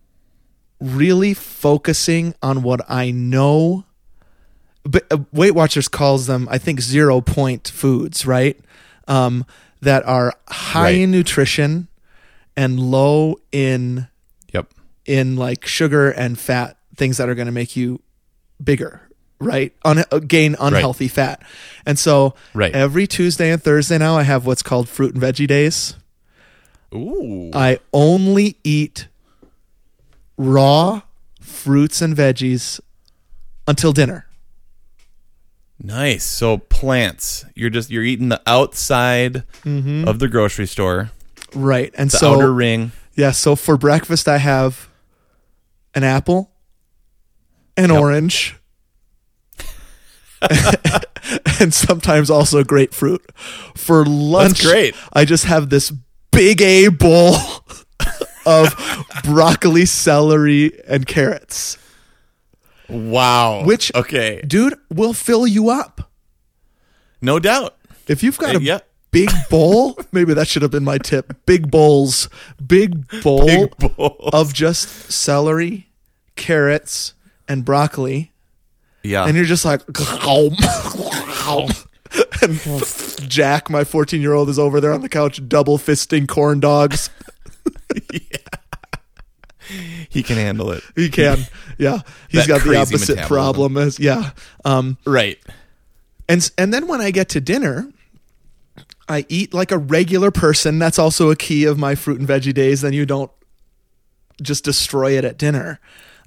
really focusing on what I know. But uh, Weight Watchers calls them, I think, zero point foods, right? Um, that are high Right. in nutrition and low in Yep. in like sugar and fat things that are going to make you bigger right Un- uh, gain unhealthy fat and so Right. every tuesday and thursday now i have what's called fruit and veggie days Ooh. i only eat raw fruits and veggies until dinner Nice. So plants. You're just you're eating the outside mm-hmm. of the grocery store, right and the so outer ring. yeah so for breakfast i have an apple an Yep. orange and sometimes also grapefruit for lunch great. i just have this big a bowl of broccoli celery and carrots Wow. Which- okay, dude will fill you up no doubt. if you've got a Uh, yeah. big bowl maybe that should have been my tip big bowls big bowl, Big bowl. of just celery carrots and broccoli Yeah. and you're just like and jack my 14 year old is over there on the couch double fisting corn dogs he can handle it. he can yeah he's got the opposite metabolism. problem as yeah um Right. and and then when i get to dinner i eat like a regular person that's also a key of my fruit and veggie days then you don't just destroy it at dinner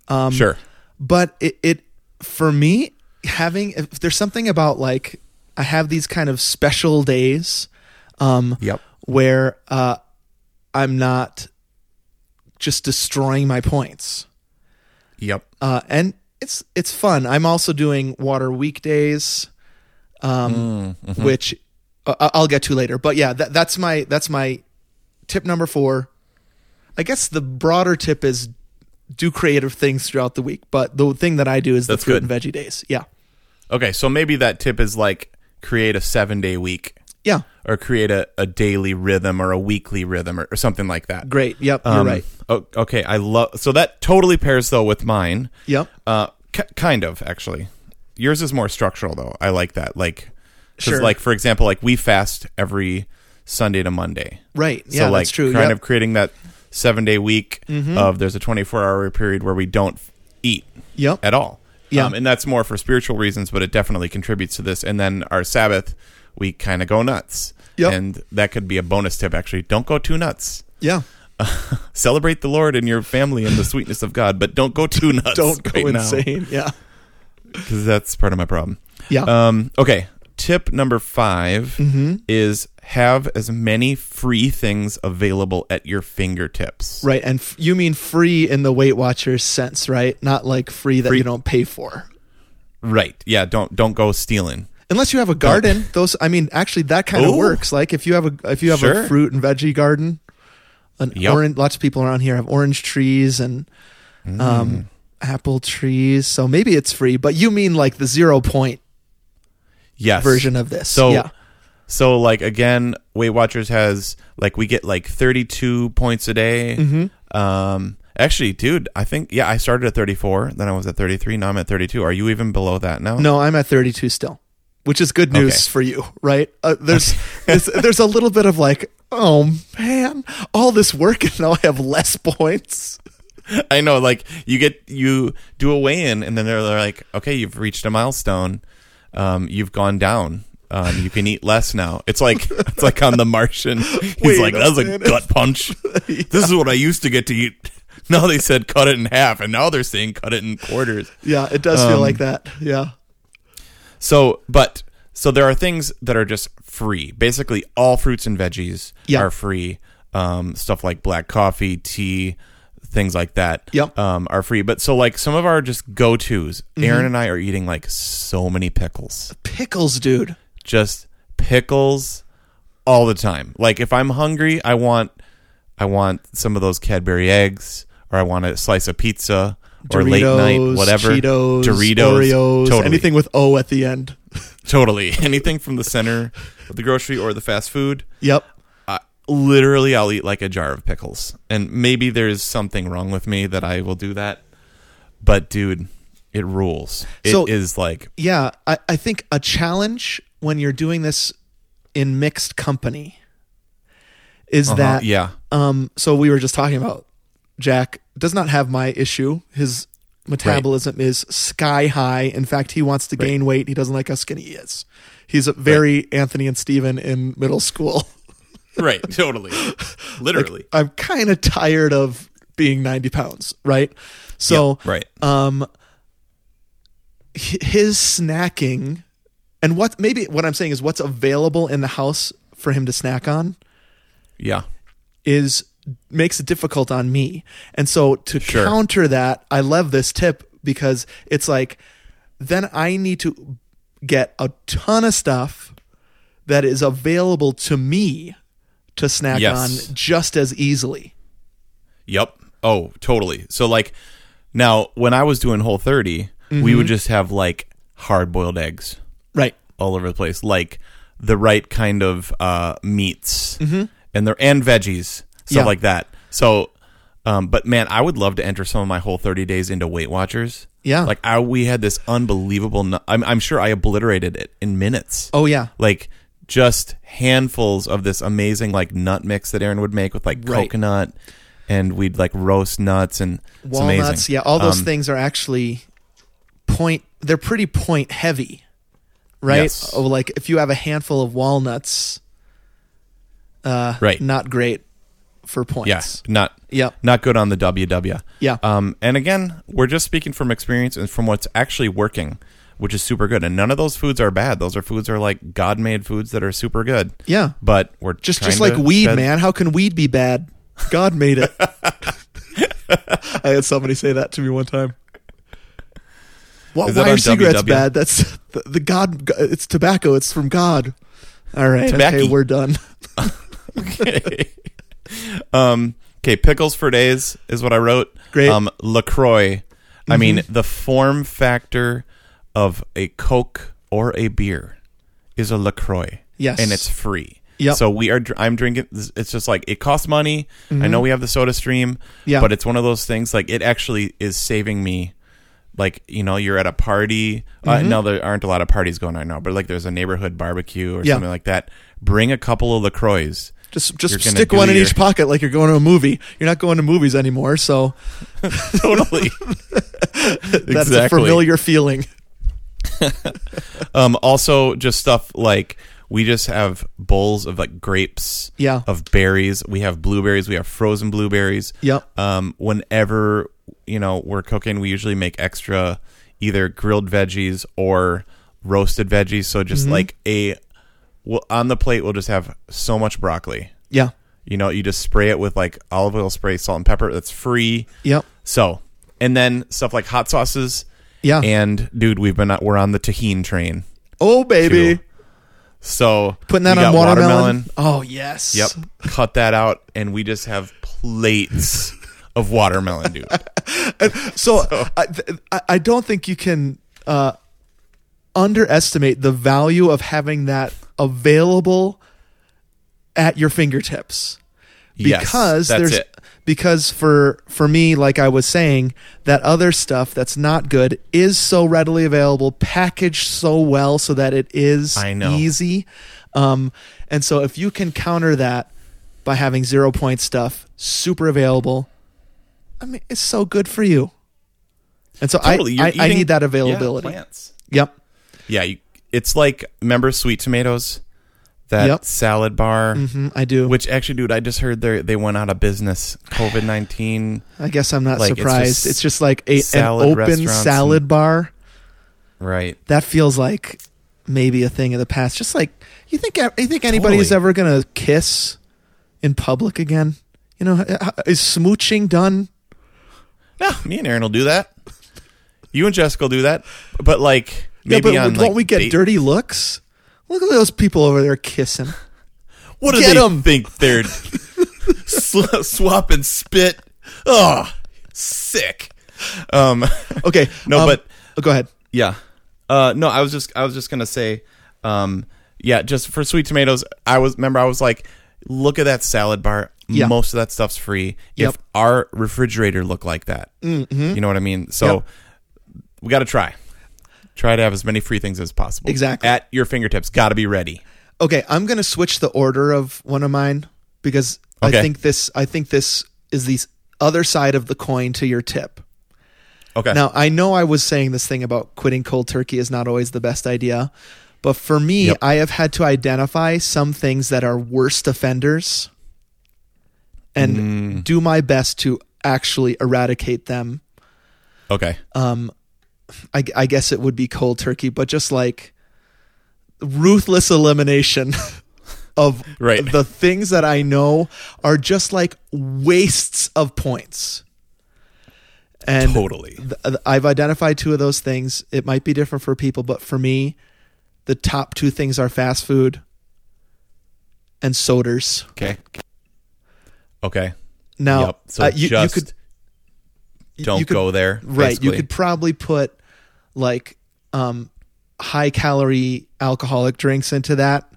um Sure. but it, it for me having if there's something about like i have these kind of special days um Yep. where uh i'm not just destroying my points. Yep. uh and it's it's fun. I'm also doing water weekdays um Mm, mm-hmm. which uh, i'll get to later. But yeah that, that's my that's my tip number four. I guess the broader tip is do creative things throughout the week but the thing that i do is the fruit good. and veggie days. Yeah. Okay, so maybe that tip is like create a seven day week. Yeah or create a, a daily rhythm or a weekly rhythm or, or something like that. great yep you're Um, right o- Okay, I love so that totally pairs though with mine. yep Uh, kind of actually. Yours is more structural though. I like that. Like, 'cause, Sure. like for example, like we fast every Sunday to Monday. right So yeah like that's true kind yep. Mm-hmm. of creating that seven day week of there's a 24 hour period where we don't eat yep at all. Yeah. Um, and that's more for spiritual reasons, but it definitely contributes to this. And then our Sabbath, we kind of go nuts. Yep. And that could be a bonus tip, actually. Don't go too nuts. yeah Celebrate the Lord and your family and the sweetness of God, but don't go too nuts. don't go right now, insane yeah Because that's part of my problem. yeah Um, okay. Tip number 5 Mm-hmm. is have as many free things available at your fingertips. right and f- you mean free in the weight watchers sense right not like free that Free- you don't pay for Right. Yeah. Don't don't go stealing. Unless you have a garden, those I mean, actually, that kind of Ooh. works. Like if you have a if you have Sure. a fruit and veggie garden, an Yep. orange. Lots of people around here have orange trees and Mm. um, apple trees, so maybe it's free. But you mean like the zero point Yes. version of this? So yeah, So like again, Weight Watchers has like we get like 32 points a day. Mm-hmm. Um actually, dude, I think yeah, I started at 34, then I was at 33, now I'm at 32. Are you even below that now? no, I'm at 32 still, which is good news Okay. for you, right? Uh, there's there's there's a little bit of like, oh man, all this work and now I have less points. I know like you get you do a weigh-in and then they're, they're like, "Okay, you've reached a milestone. Um you've gone down. Um you can eat less now." It's like it's like on the Martian. He's Wait like, a "That was a gut punch. This is what I used to get to eat." Now they said cut it in half and now they're saying cut it in quarters. Yeah, it does feel Um, like that. Yeah. So, but so there are things that are just free. Basically, all fruits and veggies Yeah. are free. Um, stuff like black coffee, tea, things like that. Yep. Um, are free. But so like some of our just go tos. Mm-hmm. Erin and I are eating like so many pickles. Pickles, dude. Just pickles all the time. Like if I'm hungry, I want I want some of those Cadbury eggs, or I want a slice of pizza, or late night, whatever. Cheetos, Doritos, Oreos, totally. anything with O at the end. Totally. Anything from the center of the grocery or the fast food. Yep. Uh, literally, I'll eat like a jar of pickles. And maybe there's something wrong with me that I will do that. But, dude, it rules. It is So- like, Yeah, I, I think a challenge when you're doing this in mixed company is uh-huh, that yeah. um so we were just talking about Jack does not have my issue. His metabolism is sky high. In fact, he wants to gain weight. He doesn't like how skinny he is. He's a very Anthony and Steven in middle school. Right. Totally. Literally. I'm kind of tired of being 90 pounds, right? So right. um his snacking and what maybe what I'm saying is what's available in the house for him to snack on Yeah. is makes it difficult on me. And so to Sure. counter that, I love this tip because it's like then I need to get a ton of stuff that is available to me to snack Yes. on just as easily. Yep. Oh, totally. So like now when I was doing whole 30, we would just have like hard boiled eggs Right. all over the place, like the right kind of uh meats and the and veggies, stuff Yeah. like that. So um but man, I would love to enter some of my whole 30 days into Weight Watchers. Yeah. Like I we had this unbelievable nu- I'm I'm sure I obliterated it in minutes. Oh yeah. like just handfuls of this amazing like nut mix that Erin would make with like Right. coconut and we'd like roast nuts and walnuts yeah all those Um, things are actually point they're pretty point heavy right Yes. oh like if you have a handful of walnuts uh Right. not great for points Yeah, not Yep. not good on the WW. Yeah. Um, and again, we're just speaking from experience and from what's actually working, which is super good. And none of those foods are bad. Those are foods are like God made foods that are super good. yeah But we're just just like weed shed- man how can weed be bad god made it i had somebody say that to me one time Why why are cigarettes WW? bad? That's the, the God. It's tobacco. It's from God. All right. Tobacco. Okay, we're done. um, okay, pickles for days is what I wrote. Great. Um, Lacroix. I mean, the form factor of a Coke or a beer is a Lacroix. Yes. and it's free. Yep. So we are. I'm drinking. It's just like it costs money. I know we have the Soda Stream. Yeah. But it's one of those things. Like it actually is saving me. Like you know, you're at a party. Uh, no, there aren't a lot of parties going on now. But like, there's a neighborhood barbecue or Yeah. something like that. Bring a couple of Lacroix. Just just stick one in your- each pocket like you're going to a movie. You're not going to movies anymore, so totally. that's a familiar feeling. Um, also, just stuff like we just have bowls of like grapes, Yeah. of berries. We have blueberries. We have frozen blueberries. Yep. Um, whenever you know we're cooking, we usually make extra either grilled veggies or roasted veggies. So just Mm-hmm. like a well, on the plate, we'll just have so much broccoli. Yeah. You know, you just spray it with like olive oil spray, salt and pepper. That's free. Yep. So, and then stuff like hot sauces. Yeah. And dude, we've been we're on the tahini train. oh baby, too. So putting that on got watermelon. Oh yes. Yep. Cut that out, and we just have plates of watermelon, dude. So, I, I I don't think you can uh, underestimate the value of having that available at your fingertips. Yes, because that's there's it. because for for me like I was saying that other stuff that's not good is so readily available packaged so well so that it is easy um and so if you can counter that by having zero point stuff super available I mean it's so good for you and so Totally, I, I I need that yeah, availability plants. yep Yeah, you, it's like remember sweet tomatoes, that Yep. salad bar. hmm I do Which actually, dude, I just heard they they went out of business. COVID nineteen, I guess I'm not like, it's surprised just it's just, like a, an salad open restaurants salad bar right? that feels like maybe a thing of the past. Just like you think, you think anybody is Totally. ever gonna kiss in public again? You know, is smooching done? No, me and Erin will do that. You and Jessica will do that. But like yeah, but on won't like, we get date- dirty looks? Look at those people over there kissing. What do Get they 'em. think they're sw- swapping spit? Oh, sick. Um, Okay, No, um, but- oh, go ahead. yeah. Uh, no, I was just I was just gonna say, um, yeah, just for sweet tomatoes. I was remember I was like, look at that salad bar. Yeah. Most of that stuff's free. Yep. If our refrigerator looked like that, Mm-hmm. you know what I mean. So Yep. we got to try. Try to have as many free things as possible. Exactly. at your fingertips. Got to be ready. Okay, I'm gonna switch the order of one of mine because Okay. I think this I think this is the other side of the coin to your tip. Okay. Now I know I was saying this thing about quitting cold turkey is not always the best idea, but for me, Yep. I have had to identify some things that are worst offenders and Mm. do my best to actually eradicate them. okay. Um, I, I guess it would be cold turkey, but just like ruthless elimination of Right. the things that I know are just like wastes of points. And totally. th- I've identified two of those things. It might be different for people, but for me, the top two things are fast food and sodas. Okay. Okay. Now, yep. So uh, you, just you could don't you could- go there. right. You could probably put like um, high calorie alcoholic drinks into that,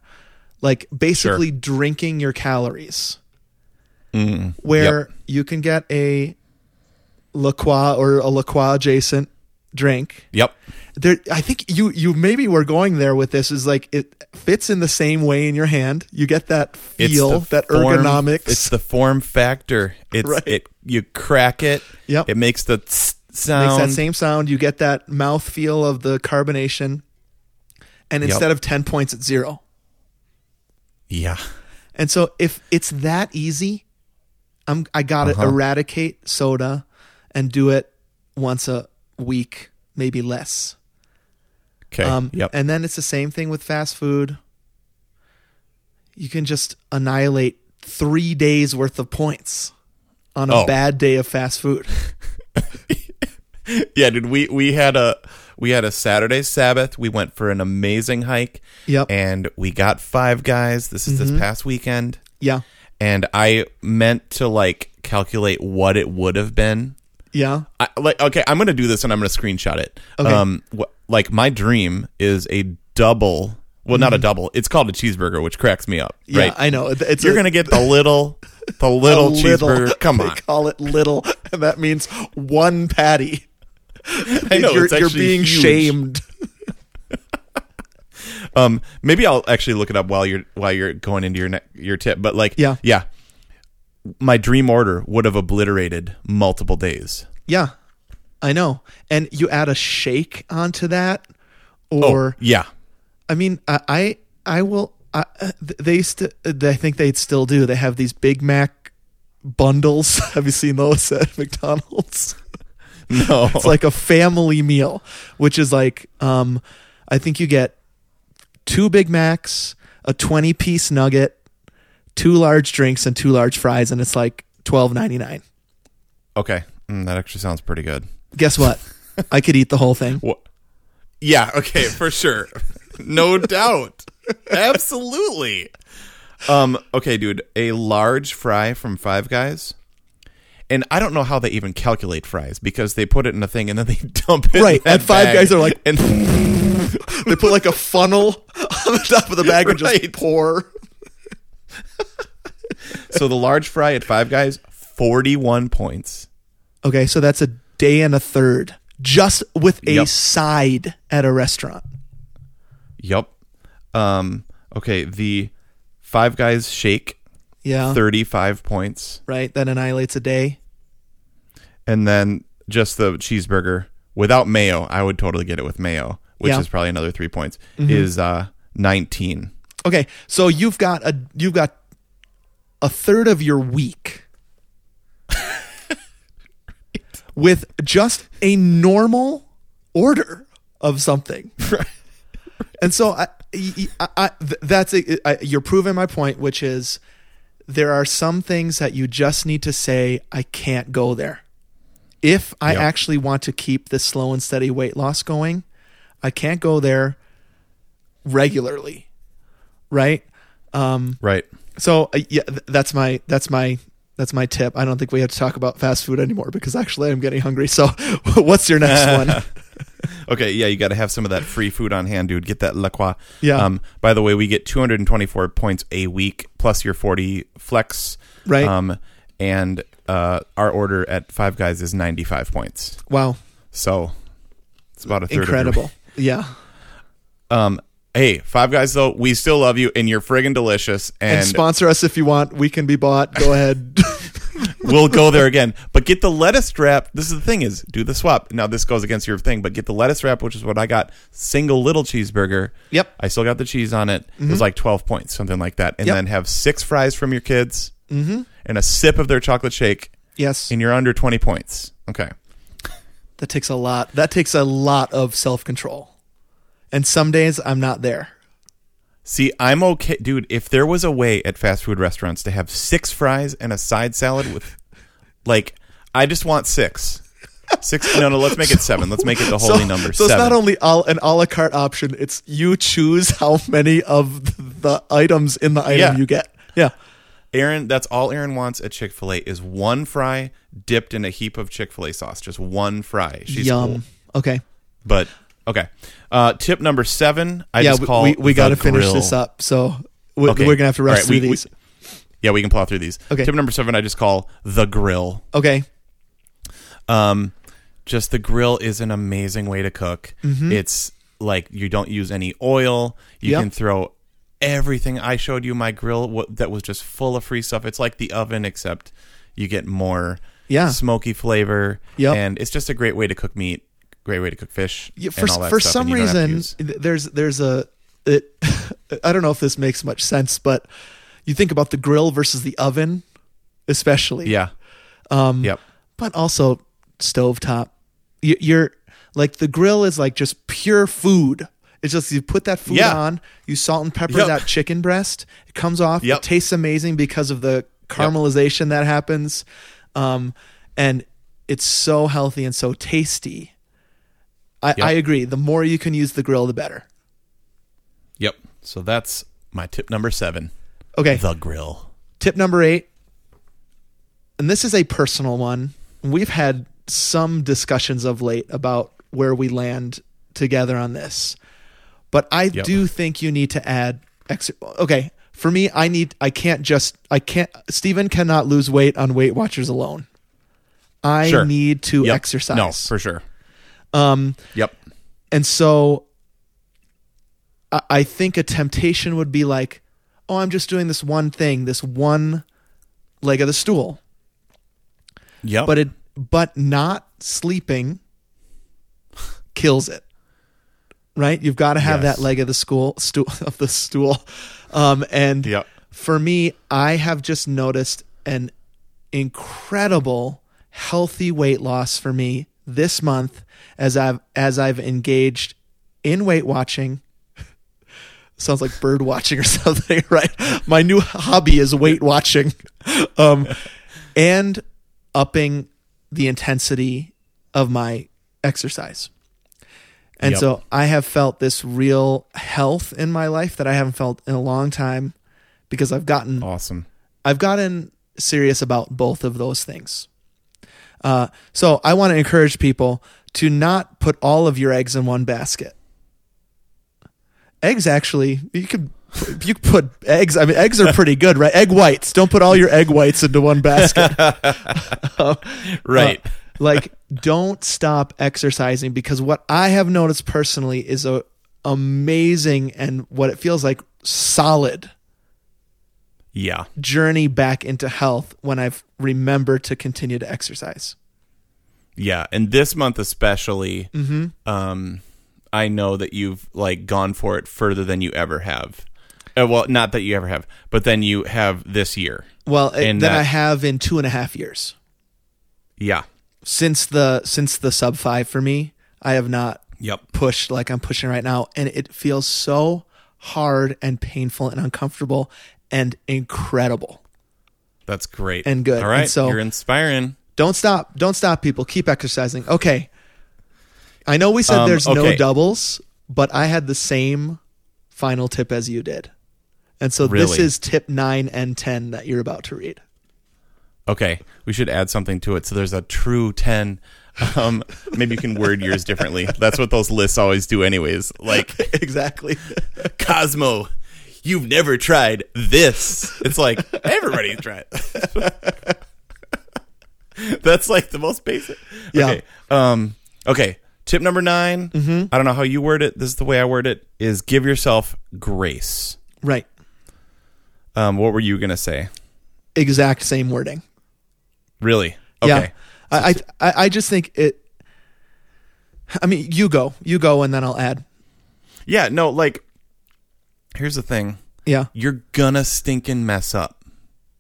like basically drinking your calories. Mm. Where Yep. you can get a La Croix or a La Croix adjacent drink. Yep. there i think you you maybe were going there with this is like it fits in the same way in your hand you get that feel that form- ergonomics It's the form factor. It's Right. it. You crack it. Yep. It makes the tss makes that same sound you get that mouth feel of the carbonation and Yep. instead of 10 points it's zero yeah. and so if it's that easy i'm i gotta Uh-huh. eradicate soda and do it once a week maybe less Okay. Um, yep. And then it's the same thing with fast food. You can just annihilate three days worth of points on a Oh. bad day of fast food. yeah, dude. We we had a we had a Saturday Sabbath. We went for an amazing hike. Yep. Mm-hmm. And we got five guys. This is this past weekend. Yeah. And I meant to like calculate what it would have been Yeah. I, like okay, I'm gonna do this and I'm gonna screenshot it. Okay. Um, wh- like my dream is a double. Well, not a double. It's called a cheeseburger, which cracks me up. Mm-hmm. Yeah, right? I know. It's You're a- gonna get the little, the little little- cheeseburger. Come they on. call it little, and that means one patty. I know you're, you're being huge. shamed. Um, maybe I'll actually look it up while you're while you're going into your ne- your tip. But like, Yeah. yeah. My dream order would have obliterated multiple days. Yeah, I know. And you add a shake onto that, Oh, or yeah. I mean, I I, I will. I, uh, they st- I think they'd still do. They have these Big Mac bundles. have you seen those at McDonald's? No. It's like a family meal, which is like, um, I think you get two Big Macs, a twenty piece nugget, two large drinks, and two large fries, and it's like twelve ninety nine. okay. Mm, that actually sounds pretty good. Guess what? I could eat the whole thing. What? Yeah, okay, for sure. no doubt. Absolutely. Um, okay, dude, a large fry from Five Guys. And I don't know how they even calculate fries because they put it in a thing and then they dump it. Right, and Five bag. Guys are like- and They put like a funnel on the top of the bag and just pour. so the large fry at Five Guys, forty-one points. Okay, so that's a day and a third just with a Yep. side at a restaurant. Yep. Um, okay, the Five Guys shake, Yeah. thirty-five points. Right? That annihilates a day. And then just the cheeseburger without mayo. I would totally get it with mayo, which Yeah. Mm-hmm. is probably another three points. Is uh nineteen. Okay, so you've got a you've got a third of your week with just a normal order of something. And so I, I, I th- that's a, I, you're proving my point, which is there are some things that you just need to say I can't go there. If I Yep. actually want to keep this slow and steady weight loss going, I can't go there regularly, right? Um, Right. so uh, yeah, th- that's my that's my that's my tip. I don't think we have to talk about fast food anymore because actually I'm getting hungry. So, what's your next one? Okay, yeah, you got to have some of that free food on hand, dude. Get that La Croix. Yeah. Um, by the way, we get 224 points a week plus your 40 flex. Right. Um, and uh, our order at Five Guys is 95 points. Wow, So it's about a third. Incredible. Yeah, um, hey, Five Guys though, we still love you, and you're friggin' delicious, and, and, sponsor us if you want. We can be bought. Go ahead. we'll go there again. But get the lettuce wrap. This is the thing: is do the swap. Now this goes against your thing, but get the lettuce wrap, which is what I got. Single little cheeseburger. Yep. I still got the cheese on it. It was like twelve points, something like that. And Yep. then have six fries from your kids, mm-hmm. and a sip of their chocolate shake, yes, and you're under twenty points. Okay. that takes a lot. That takes a lot of self control. And some days I'm not there. See, I'm okay, dude. If there was a way at fast food restaurants to have six fries and a side salad with, like, I just want six. Six? No, no. Let's make it seven. Let's make it the holy so, number. So seven. it's not only all, an a la carte option; it's you choose how many of the items in the item Yeah. you get. Yeah, Erin, that's all Erin wants at Chick Fil A is one fry dipped in a heap of Chick Fil A sauce. Just one fry. She's yum. cool. Okay, But okay. Uh, tip number seven. I yeah, just we, call we, we the got to finish this up. So we, Okay. we're gonna have to rush right, through we- we- these. Yeah, we can plow through these. Okay. Tip number seven. I just call the grill. okay, Um, just the grill is an amazing way to cook. Mm-hmm. It's like you don't use any oil. You Yep. can throw everything. I showed you my grill wha- that was just full of free stuff. It's like the oven, except you get more Yeah. smoky flavor. Yep. and it's just a great way to cook meat. Great way to cook fish. Yeah, and for for stuff, some and you don't have to reason there's there's a it I don't know if this makes much sense, but you think about the grill versus the oven, especially. yeah, Um, yep, but also stovetop. You, you're like the grill is like just pure food. It's just you put that food Yeah. on, you salt and pepper Yep. that chicken breast. It comes off. Yep. It tastes amazing because of the caramelization that happens, um, and it's so healthy and so tasty. I, Yep. I agree. The more you can use the grill, the better. yep. So that's my tip number seven. Okay. The grill. Tip number eight, and this is a personal one. We've had some discussions of late about where we land together on this, but I Yep. do think you need to add. Ex- okay, for me, I need. I can't just. I can't. Stephen cannot lose weight on Weight Watchers alone. I Sure. need to Yep. exercise. No, for sure. um, Yep. and so I, I think a temptation would be like, oh, I'm just doing this one thing, this one leg of the stool. Yep. But it but not sleeping kills it. Right? You've got to have Yes. that leg of the school stool of the stool. Um and Yep. for me, I have just noticed an incredible healthy weight loss for me this month as I've as I've engaged in weight watching. Sounds like bird watching or something, right? My new hobby is weight watching. Um and upping the intensity of my exercise. And Yep. so I have felt this real health in my life that I haven't felt in a long time because I've gotten awesome. I've gotten serious about both of those things. Uh, so I want to encourage people to not put all of your eggs in one basket. Eggs actually, you could you put eggs. I mean, eggs are pretty good, right? Egg whites. Don't put all your egg whites into one basket. Right. Uh, like, don't stop exercising because what I have noticed personally is a amazing and what it feels like solid yeah. journey back into health when I've remembered to continue to exercise. Yeah, and this month especially, Mm-hmm. um, I know that you've like gone for it further than you ever have. Uh, well, not that you ever have, but then you have this year. Well, And that- I have in two and a half years Yeah. Since the since the sub five for me. I have not Yep. pushed like I'm pushing right now, and it feels so hard and painful and uncomfortable and incredible. That's great And good. All right, And so- you're inspiring. Don't stop. Don't stop, people. Keep exercising. Okay. I know we said Um, there's no doubles, but I had the same final tip as you did. And so this is tip nine and 10 that you're about to read. Okay, we should add something to it. So there's a true 10. Um, maybe you can word yours differently. That's what those lists always do, anyways. Like, exactly. Cosmo, you've never tried this. It's like, everybody's tried. That's like the most basic. Yeah. Okay. Um, okay. Tip number 9 Mm-hmm. I don't know how you word it. This is the way I word it is give yourself grace. Right. Um, what were you going to say? Exact same wording. Really? Yeah. I, I I just think it. I mean, you go, you go, and then I'll add. Yeah, no, like here's the thing. Yeah. You're gonna stinking mess up.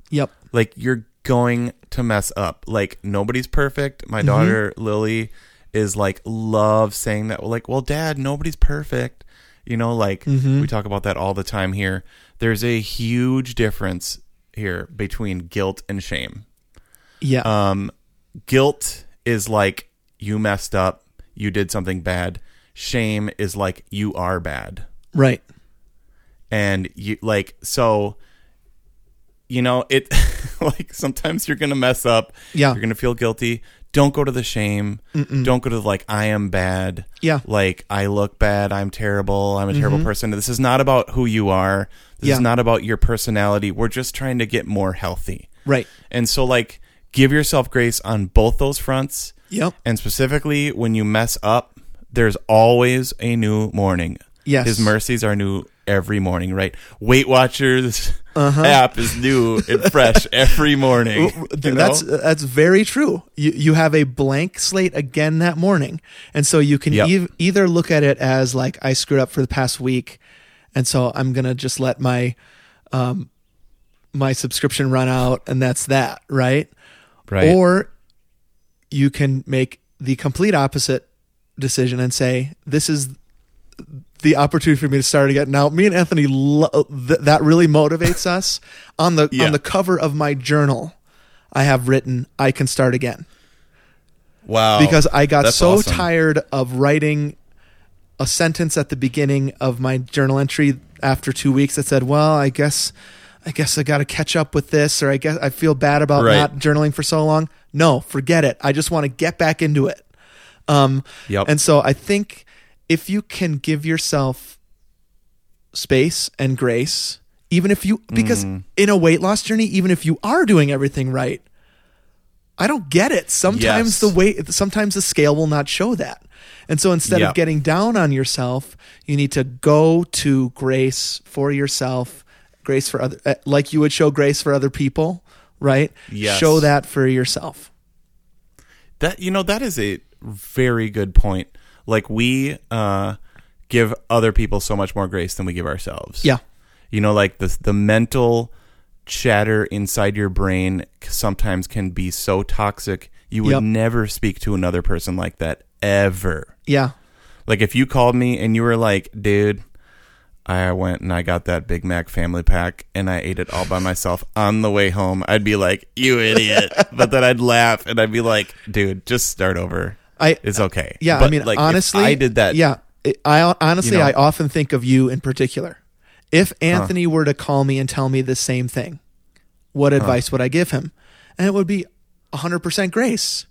Yep. Like you're going to mess up. Like nobody's perfect. Mm-hmm. My daughter Lily is like love saying that like, well, dad, nobody's perfect. You know, like Mm-hmm. we talk about that all the time here. There's a huge difference here between guilt and shame. Yeah. Um, guilt is like you messed up, you did something bad. Shame is like you are bad. right. And you like so you know, it like sometimes you're going to mess up. Yeah. You're going to feel guilty. Don't go to the shame. Don't go to the like I am bad. Yeah. Mm-hmm. Like I look bad, I'm terrible, I'm a terrible person. This is not about who you are. This Yeah. is not about your personality. We're just trying to get more healthy. Right. And so like give yourself grace on both those fronts. Yep. And specifically when you mess up, there's always a new morning. Yes. His mercies are new every morning, right? Weight Watchers Uh-huh. app is new and fresh every morning. you know? That's that's very true. You you have a blank slate again that morning, and so you can Yep. ev- either look at it as like I screwed up for the past week, and so I'm gonna just let my um my subscription run out, and that's that, right? Right. Or you can make the complete opposite decision and say, "This is the opportunity for me to start again." Now, me and Anthony, lo- th- that really motivates us. On the Yeah. on the cover of my journal, I have written, "I can start again," wow. because I got That's so awesome. tired of writing a sentence at the beginning of my journal entry after two weeks that said, "Well, I guess." I guess I got to catch up with this, or I guess I feel bad about Right. not journaling for so long. No, forget it. I just want to get back into it. Um, Yep. And so I think if you can give yourself space and grace, even if you, because Mm. in a weight loss journey, even if you are doing everything right, I don't get it. Sometimes Yes. the weight, sometimes the scale will not show that. And so instead Yep. of getting down on yourself, you need to go to grace for yourself, grace for other, uh, like you would show grace for other people, right? Yes. Show that for yourself. That you know that is a very good point. Like we uh give other people so much more grace than we give ourselves. Yeah. You know like the the mental chatter inside your brain sometimes can be so toxic. You would Yep. never speak to another person like that ever. Yeah. Like if you called me and you were like, "Dude, I went and I got that Big Mac family pack and I ate it all by myself on the way home." I'd be like, "You idiot." but then I'd laugh and I'd be like, "Dude, just start over. I, It's uh, okay." Yeah, But, I mean, like, honestly, I did that. Yeah, it, I uh, honestly, You know? I often think of you in particular. If Anthony were to call me and tell me the same thing, what advice would I give him? And it would be 100% grace.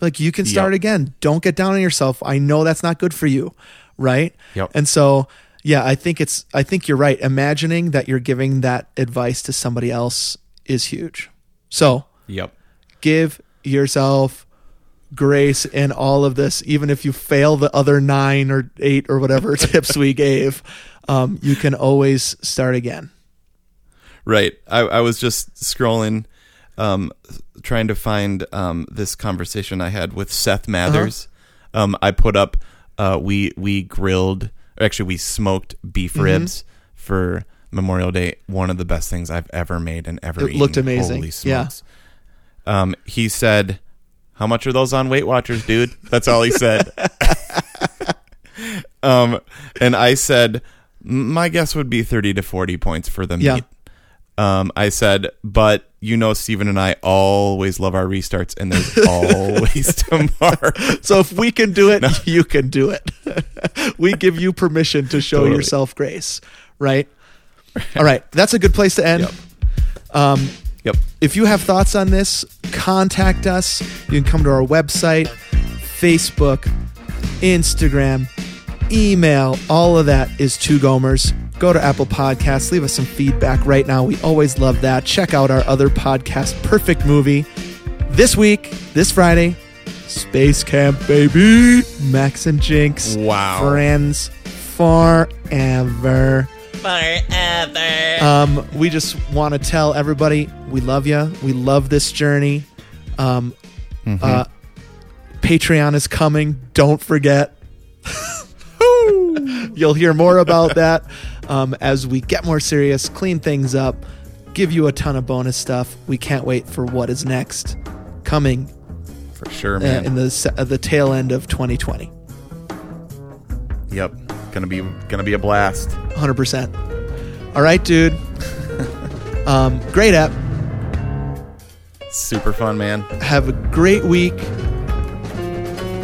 Like you can start Yep. again. Don't get down on yourself. I know that's not good for you, right? Yep. And so, yeah, I think it's. I think you're right. Imagining that you're giving that advice to somebody else is huge. So Yep. give yourself grace in all of this, even if you fail the other nine or eight or whatever tips we gave. Um, you can always start again. Right. I, I was just scrolling, um, trying to find um, this conversation I had with Seth Mathers. Um, I put up uh, we we grilled, actually we smoked beef Mm-hmm. ribs for Memorial Day. One of the best things I've ever made and ever It eaten. looked amazing. Holy Yeah. smokes. Um, he said, "How much are those on Weight Watchers, dude?" That's all he said. um, and I said, "My guess would be thirty to forty points for the Yeah. meat." Um, I said, but you know, Steven and I always love our restarts, and there's always tomorrow. So if we can do it, you can do it. we give you permission to show Totally. yourself grace, right? All right, that's a good place to end. Yep. Um, Yep. if you have thoughts on this, contact us. You can come to our website, Facebook, Instagram, email. All of that is Two Gomers. Go to Apple Podcasts. Leave us some feedback right now. We always love that. Check out our other podcast, Perfect Movie. This week, this Friday, Space Camp, baby. Max and Jinx. Wow. Friends forever. Forever. Um, we just want to tell everybody we love you. We love this journey. Um, uh, Patreon is coming. Don't forget. You'll hear more about that um, as we get more serious, clean things up, give you a ton of bonus stuff. We can't wait for what is next coming For sure, uh, man. in the uh, the tail end of 2020. yep. Gonna be gonna be a blast. 100%. All right, dude. um, great app. Super fun, man. Have a great week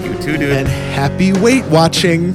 You too, dude. and happy weight watching.